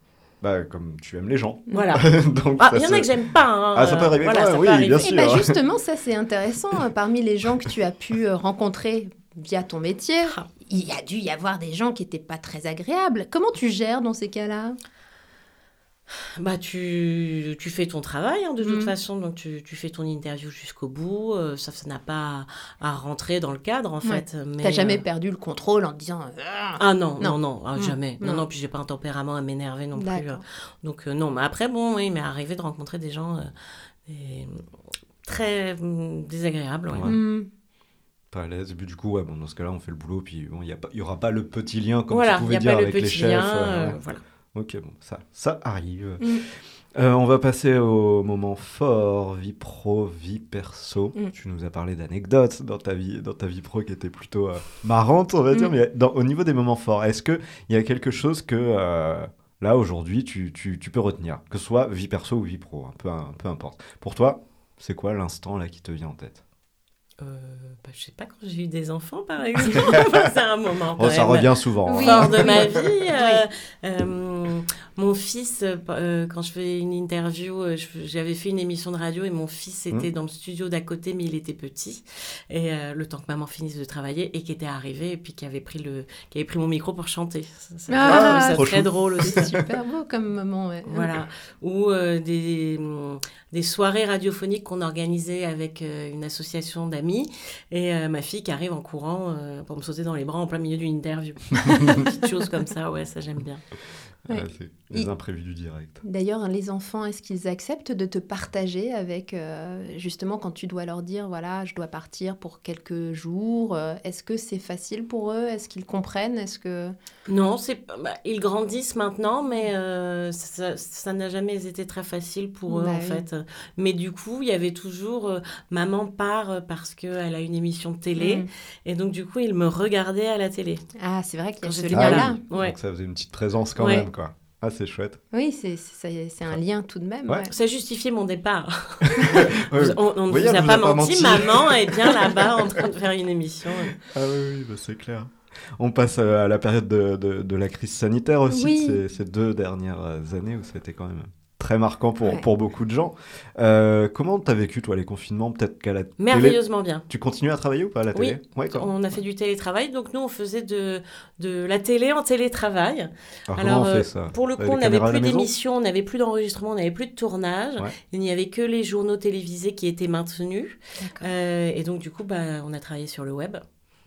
Bah, comme tu aimes les gens. Voilà. (laughs) Donc, Ah, ça, il y en a que j'aime pas. hein. Ah, ça peut arriver, Voilà, ouais, ça oui, peut arriver. bien Et sûr. bah justement, ça c'est intéressant. euh, Parmi les gens que tu as pu euh, rencontrer via ton métier, Ah. il y a dû y avoir des gens qui n'étaient pas très agréables. Comment tu gères dans ces cas-là? Bah, tu, tu fais ton travail hein, de toute Mhm. façon, donc tu, tu fais ton interview jusqu'au bout. euh, ça, ça n'a pas à, à rentrer dans le cadre en Ouais. fait. Mais, T'as jamais euh, perdu le contrôle en te disant Ah Ah non, Non. non, non, ah, Mm. jamais. Non, Non. non, puis j'ai pas un tempérament à m'énerver non plus. euh. Donc euh, non, mais après, bon, oui, il m'est arrivé de rencontrer des gens euh, des- très mm, désagréables. ouais. Ouais. Pas à l'aise. Et puis, du coup, ouais, bon, dans ce cas-là, on fait le boulot. Puis, bon, il n'y y aura pas le petit lien comme voilà, tu il pouvais n'y a dire pas le avec les petit chefs. lien. euh, euh, voilà. Ok, bon, ça, ça arrive. Mm. Euh, on va passer au moment fort, vie pro, vie perso. Mm. Tu nous as parlé d'anecdotes dans ta vie, dans ta vie pro qui était plutôt euh, marrante, on va dire. Mm. Mais dans- au niveau des moments forts, est-ce que il y a quelque chose que euh, là aujourd'hui tu, tu- tu peux retenir, que ce soit vie perso ou vie pro, un peu, un peu importe. Pour toi, c'est quoi l'instant là qui te vient en tête? Euh, bah, je sais pas quand j'ai eu des enfants, par exemple. c'est un moment. Oh, ça même. revient souvent. Oui. hein. fort de ma vie. euh, euh, mon fils, euh, euh, quand je fais une interview, euh, je- j'avais fait une émission de radio et mon fils était Mm. dans le studio d'à côté, mais il était petit. Et euh, le temps que maman finisse de travailler et qui était arrivé et puis qui avait pris, le, qui avait pris mon micro pour chanter. Ça- Ah, je très chou. drôle aussi. C'est super beau comme moment. ouais. Voilà. Ou euh, des, hum, des soirées radiophoniques qu'on organisait avec euh, une association d'amis. Et euh, ma fille qui arrive en courant euh, pour me sauter dans les bras en plein milieu d'une interview. (laughs) Petites choses comme ça, ouais, ça j'aime bien. Ouais. C'est les imprévus du direct. D'ailleurs, les enfants, est-ce qu'ils acceptent de te partager avec, euh, justement, quand tu dois leur dire, voilà, je dois partir pour quelques jours euh, Est-ce que c'est facile pour eux? Est-ce qu'ils comprennent? Est-ce que... Non, c'est bah, ils grandissent maintenant, mais euh, ça n'a jamais été très facile pour eux Bah en oui. fait. Mais du coup, il y avait toujours euh, maman part euh, parce qu'elle a une émission de télé, Mm. et donc du coup, ils me regardaient à la télé. Ah, c'est vrai qu'il y a Quand ce lien-là. Ah Ouais. Donc ça faisait une petite présence quand Ouais. même, quoi. Ah, c'est chouette. Oui, c'est un lien tout de même. Ouais. ouais. Ça justifiait mon départ. (laughs) Ouais, On, ne Oui, vous a pas a pas menti, menti. maman est bien (laughs) là-bas en train de faire une émission. Ah oui, oui bah c'est clair. On passe euh, à la période de, de- de la crise sanitaire aussi, Oui. ces, ces deux dernières années où c'était quand même très marquant pour, Ouais. pour beaucoup de gens. Euh, comment t'as vécu, toi, les confinements Peut-être qu'à la télé... Merveilleusement bien. Tu continues à travailler ou pas à la Oui. télé? Ouais, quand- On a fait du télétravail, donc nous on faisait de, de la télé en télétravail. Alors, Alors, comment on euh, fait ça? Pour le coup, on n'avait plus d'émissions, on n'avait plus d'enregistrement, on n'avait plus de tournage. Ouais. Il n'y avait que les journaux télévisés qui étaient maintenus. D'accord. Euh, et donc du coup, bah, on a travaillé sur le web.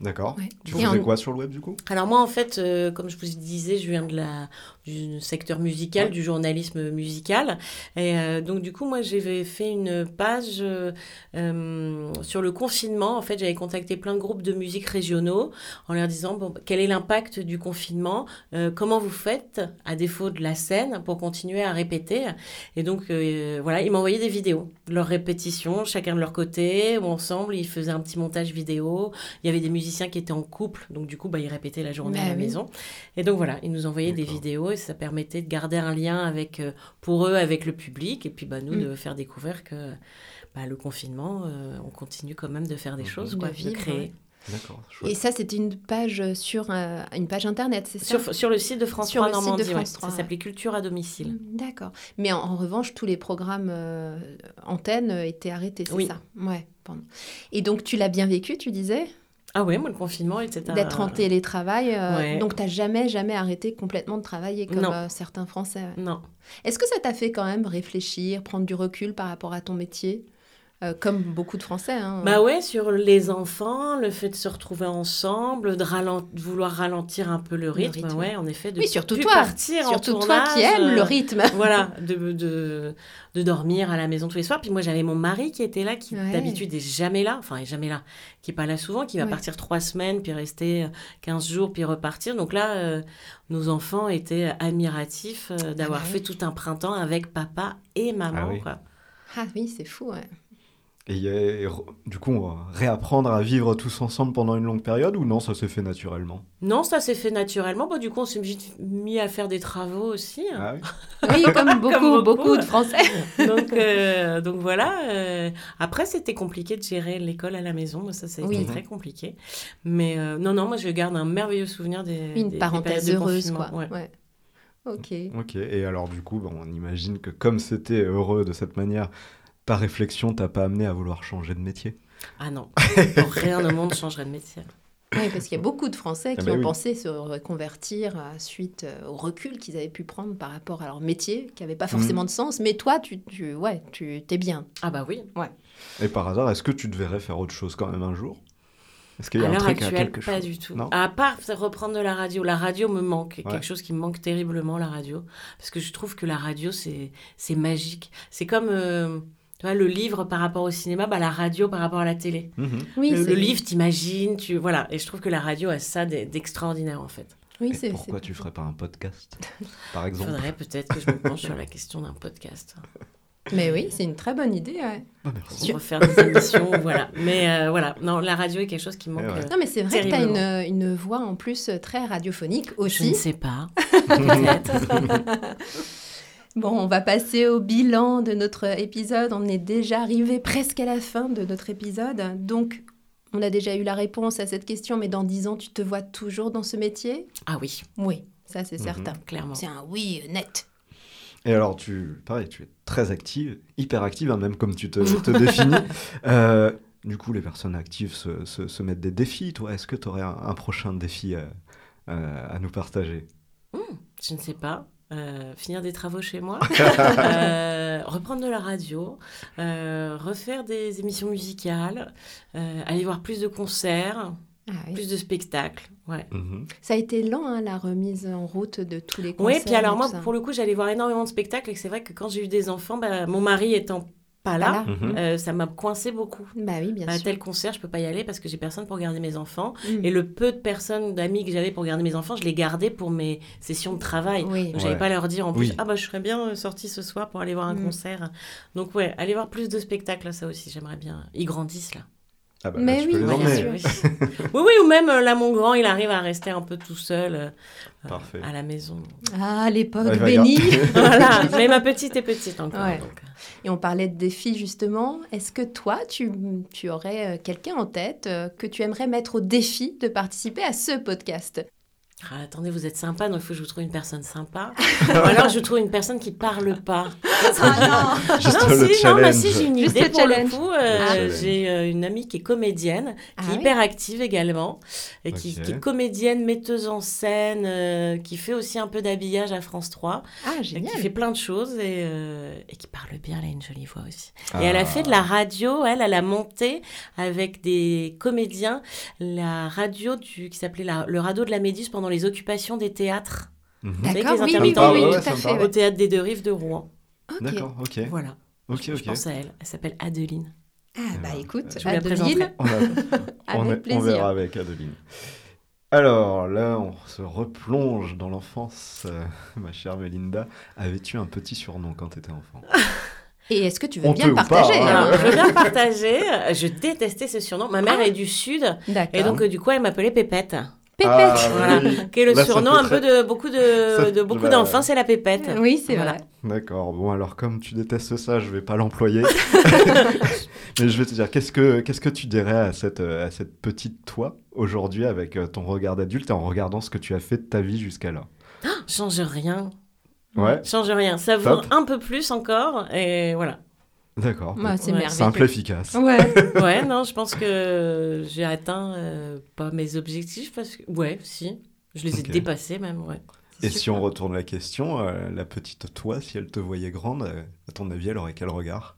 D'accord. Ouais. Tu faisais en- quoi sur le web du coup? Alors moi, en fait, euh, comme je vous disais, je viens de la, du secteur musical, du journalisme musical. Et euh, donc, du coup, moi, j'avais fait une page euh, sur le confinement. En fait, j'avais contacté plein de groupes de musique régionaux en leur disant, bon, quel est l'impact du confinement? Comment vous faites, à défaut de la scène, pour continuer à répéter? Et donc, voilà, ils m'envoyaient des vidéos, de leurs répétitions, chacun de leur côté, ou ensemble, ils faisaient un petit montage vidéo. Il y avait des musiciens qui étaient en couple, donc du coup, bah, ils répétaient la journée Bah à la oui. maison. Et donc voilà, ils nous envoyaient des vidéos et ça permettait de garder un lien avec, euh, pour eux avec le public et puis bah, nous Mm. de faire découvrir que bah, le confinement, euh, on continue quand même de faire des Mhm. choses, De quoi, de, vivre, créer. ouais. D'accord. Et ça, c'était une page sur euh, une page internet, c'est ça? Sur, sur le site de France Sur 3 le site de Normandie, ouais. France 3, ça ouais. s'appelait Culture à domicile. Mm, D'accord. Mais en, en revanche, tous les programmes euh, antennes étaient arrêtés, c'est Oui. ça? Ouais. pardon. Et donc, tu l'as bien vécu, tu disais? Ah ouais, moi le confinement un- D'être en télétravail. euh, Ouais. Donc, tu n'as jamais, jamais arrêté complètement de travailler comme euh, certains Français. ouais. Non. Est-ce que ça t'a fait quand même réfléchir, prendre du recul par rapport à ton métier? Euh, Comme beaucoup de Français. hein. Bah ouais, sur les enfants, le fait de se retrouver ensemble, de, vouloir ralentir un peu le rythme, rythme. ouais, en effet, de oui, surtout plus toi. partir en Surtout toi qui aimes le euh, rythme. (laughs) voilà, de, de, de dormir à la maison tous les soirs. Puis moi, j'avais mon mari qui était là, qui Ouais. d'habitude est jamais là, enfin, est jamais là, qui est pas là souvent, qui va Ouais. partir trois semaines, puis rester euh, 15 jours, puis repartir. Donc là, euh, nos enfants étaient admiratifs euh, d'avoir oui. fait tout un printemps avec papa et maman. Ah oui. quoi. Ah oui, c'est fou. ouais. Et du coup, on va réapprendre à vivre tous ensemble pendant une longue période ou non, ça s'est fait naturellement? Non, ça s'est fait naturellement. Bon, du coup, on s'est mis à faire des travaux aussi. Ah oui (laughs) Oui, comme beaucoup, beaucoup. beaucoup de Français. (laughs) donc, euh, donc voilà. euh, après, c'était compliqué de gérer l'école à la maison. Moi, ça, ça a été Oui. très compliqué. Mais euh, non, non, moi, je garde un merveilleux souvenir des. Une des- parenthèse heureuse, quoi. Ouais. Ouais. Ok. Ok, et alors du coup, bah, on imagine que comme c'était heureux de cette manière, ta réflexion t'a pas amené à vouloir changer de métier? Ah non, rien au monde changerait de métier. Oui, parce qu'il y a beaucoup de Français Ah qui bah ont oui. pensé se reconvertir euh, suite euh, au recul qu'ils avaient pu prendre par rapport à leur métier, qui n'avait pas forcément Mhm. de sens. Mais toi, tu, tu, ouais, tu t'es bien. Ah bah oui. Et par hasard, est-ce que tu devrais faire autre chose quand même un jour? Est-ce qu'il y a à un l'heure truc à actuelle, quelque pas chose? du tout. Non? À part reprendre de la radio. La radio me manque. Ouais. Quelque chose qui me manque terriblement, la radio. Parce que je trouve que la radio, c'est c'est magique. C'est comme euh, tu vois, le livre par rapport au cinéma, bah, la radio par rapport à la télé. Mhm. Oui, le, le livre, t'imagines, tu voilà. Et je trouve que la radio a ça d'e- d'extraordinaire en fait. Oui, c'est. pourquoi tu ferais pas un podcast, (laughs) par Il exemple? Faudrait peut-être que je me penche sur la question d'un podcast. Mais oui, c'est une très bonne idée. ouais. Ah, merci. Pour refaire des émissions, voilà. Mais euh, voilà, non, la radio est quelque chose qui manque. Eh ouais. euh, Non, mais c'est vrai que tu as une, une voix en plus euh, très radiophonique Je ne aussi. sais pas. (laughs) (laughs) Bon, on va passer au bilan de notre épisode. On est déjà arrivé presque à la fin de notre épisode. Donc, on a déjà eu la réponse à cette question, mais dans 10 ans, tu te vois toujours dans ce métier? Ah oui, Oui, ça c'est Mhm. certain. clairement. C'est un oui euh, net. Et alors, tu, pareil, tu es très active, hyper active, hein, même comme tu te, (laughs) te définis. Euh, du coup, les personnes actives se, se- se mettent des défis. Toi, est-ce que tu aurais un, un prochain défi euh, à nous partager? Je ne sais pas. Euh, finir des travaux chez moi, (laughs) Euh, reprendre de la radio, euh, refaire des émissions musicales, euh, aller voir plus de concerts, Ah oui. plus de spectacles. Ouais. Mhm. Ça a été lent, hein, la remise en route de tous les concerts. Oui, puis alors moi, pour le coup, j'allais voir énormément de spectacles et c'est vrai que quand j'ai eu des enfants, bah, mon mari étant pas là. Mhm. euh, ça m'a coincé beaucoup. Bah oui, bien À sûr. tel concert, je peux pas y aller parce que j'ai personne pour garder mes enfants. Mm. Et le peu de personnes, d'amis que j'avais pour garder mes enfants, je les gardais pour mes sessions de travail. Oui. Donc, Ouais. pas leur dire en plus, Oui. ah bah je serais bien euh, sortie ce soir pour aller voir un Mm. concert. Donc ouais, aller voir plus de spectacles, ça aussi, j'aimerais bien. Ils grandissent là. Ah bah, Mais là, oui, peux les bien emmener. sûr. oui. (laughs) oui, oui, ou même euh, là, mon grand, il arrive à rester un peu tout seul euh, euh, Parfait. à la maison. Ah, l'époque Ouais, bénie. (laughs) (laughs) voilà, mais ma petite est petite encore. Ouais. donc. Et on parlait de défis justement. Est-ce que toi, tu, tu aurais quelqu'un en tête euh, que tu aimerais mettre au défi de participer à ce podcast? Ah, attendez, vous êtes sympa, donc il faut que je vous trouve une personne sympa. Ou alors je vous trouve une personne qui parle pas. Ah Juste non, le si, non, bah, si, j'ai une Juste idée le pour challenge. le coup. euh, Ah. j'ai euh, une amie qui est comédienne, Ah qui est oui hyper active également, et qui, est comédienne, metteuse en scène, euh, qui fait aussi un peu d'habillage à France 3, Ah, génial. qui fait plein de choses et, euh, et qui parle bien, elle a une jolie voix aussi. Ah. Et elle a fait de la radio, elle, elle a monté avec des comédiens la radio du, qui s'appelait la- le radeau de la Méduse pendant les occupations des théâtres, Mhm. D'accord, les oui, oui, oui, intermittents, oui, ouais, tout ça à me fait. parle. au théâtre des Deux Rives de Rouen. Ok. D'accord, ok. Voilà, Ok, je ok. pense à elle. Elle s'appelle Adeline. Ah, bah Alors, écoute, je Adeline. On, a- (laughs) on verra avec Adeline. Alors là, on se replonge dans l'enfance. Euh, (laughs) ma chère Melinda, avais-tu un petit surnom quand tu étais enfant? (laughs) Et est-ce que tu veux On bien le pas, partager hein. Alors, je veux bien le partager. Je détestais ce surnom. Ma mère Ah. est du Sud. D'accord. Et donc, euh, du coup, elle m'appelait Pépette. Pépette. Ah, Voilà. oui. Qui est le Là, surnom un très- peu de beaucoup de, Ça- de beaucoup bah, d'enfants, c'est la Pépette. Oui, c'est Voilà. vrai. D'accord, bon alors comme tu détestes ça, je vais pas l'employer. (laughs) Mais je vais te dire, qu'est-ce que, qu'est-ce que tu dirais à cette, à cette petite toi aujourd'hui avec euh, ton regard d'adulte et en regardant ce que tu as fait de ta vie jusqu'à là? Change rien. Ouais, Change rien. Savoure un peu plus encore. Et voilà. D'accord. C'est Ouais. Simple, efficace. Ouais. (laughs) Ouais, non, je pense que j'ai atteint euh, pas mes objectifs parce que. Ouais, si. Je les ai dépassés même, ouais. Et si on retourne la question, euh, la petite toi, si elle te voyait grande, euh, à ton avis, elle aurait quel regard?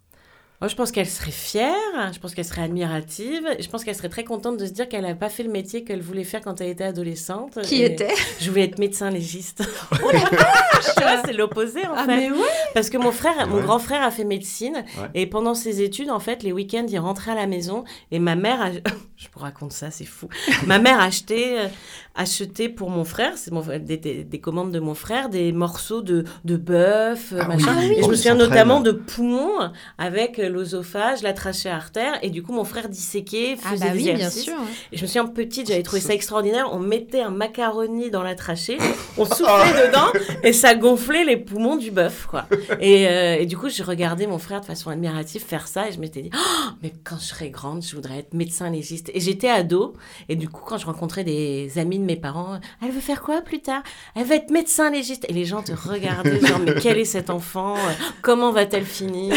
Moi, je pense qu'elle serait fière, je pense qu'elle serait admirative, je pense qu'elle serait très contente de se dire qu'elle n'a pas fait le métier qu'elle voulait faire quand elle était adolescente. Qui était Je voulais être médecin légiste. (laughs) Oh la vache Tu vois, c'est l'opposé en Ah, fait. mais ouais. Parce que mon frère, mon Ouais. grand frère a fait médecine, Ouais. et pendant ses études, en fait, les week-ends, il rentrait à la maison, et ma mère, a... (laughs) je vous raconte ça, c'est fou. ma mère achetait, euh, achetait pour mon frère, c'est mon... des, des- des commandes de mon frère, des morceaux de, de bœuf, euh, Ah machin. oui, Et je oh, me ils souviens notamment de poumons avec l'œsophage, la trachée artère, et du coup, mon frère disséquait, Ah faisait bah des bien exercices. sûr. Et je me souviens petite, j'avais trouvé ça extraordinaire. On mettait un macaroni dans la trachée, (laughs) on soufflait dedans et ça gonflait les poumons du bœuf, quoi. Et, euh, et du coup, je regardais mon frère de façon admirative faire ça et je m'étais dit, Oh, mais quand je serai grande, je voudrais être médecin légiste. Et j'étais ado et du coup, quand je rencontrais des amis de mes parents, elle veut faire quoi plus tard? Elle veut être médecin légiste. Et les gens te regardaient, genre, mais quel est cet enfant? Comment va-t-elle finir?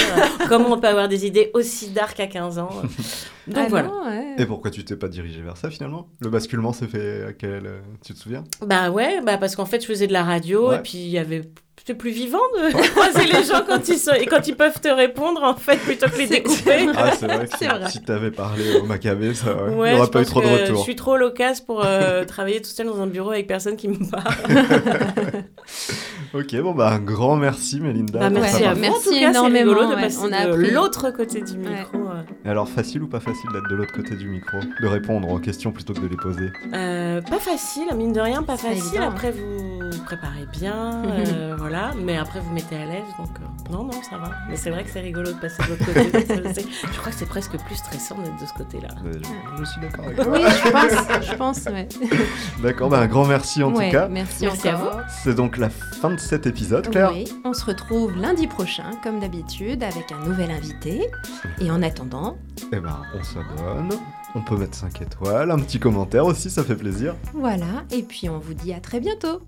Comment on peut avoir des idées aussi dark à 15 ans (laughs) Donc Ah voilà. non, ouais. Et pourquoi tu t'es pas dirigé vers ça finalement? Le basculement s'est fait à quel... euh, Tu te souviens? Bah ouais, bah parce qu'en fait je faisais de la radio Ouais. et puis il y avait c'était plus vivant de (laughs) croiser les gens quand ils sont et quand ils peuvent te répondre en fait plutôt que les C'est- découper. Ah, c'est vrai que (laughs) C'est si, vrai. si t'avais parlé au Maccabée, ça ouais, il Ouais, n'y aurait pas eu trop de retour. Je suis trop loquace pour euh, travailler toute seule dans un bureau avec personne qui me parle. Ok, bon bah un grand merci Mélinda. Bah, merci à vous. en Merci tout cas, c'est énormément, rigolo de ouais. passer On a de l'autre côté du micro. euh. Et alors facile ou pas facile d'être de l'autre côté du micro De répondre aux questions plutôt que de les poser? Euh, pas facile, mine de rien, pas facile. évident. Après, vous préparez bien, (laughs) euh, voilà. Mais après, vous mettez à l'aise, donc euh, non, non, ça va. Mais c'est vrai que c'est rigolo de passer de l'autre côté. (laughs) je crois que c'est presque plus stressant d'être de ce côté-là. Euh, je, je suis d'accord avec toi. Oui, je pense, je pense, ouais. (laughs) D'accord, bah un grand merci en Ouais, tout cas. Merci, Merci à encore. C'est donc la fin de cet épisode, Claire. Oui, on se retrouve lundi prochain, comme d'habitude, avec un nouvel invité. Et en attendant, Eh ben, on s'abonne. On peut mettre 5 étoiles, un petit commentaire aussi, ça fait plaisir. voilà. Et puis on vous dit à très bientôt.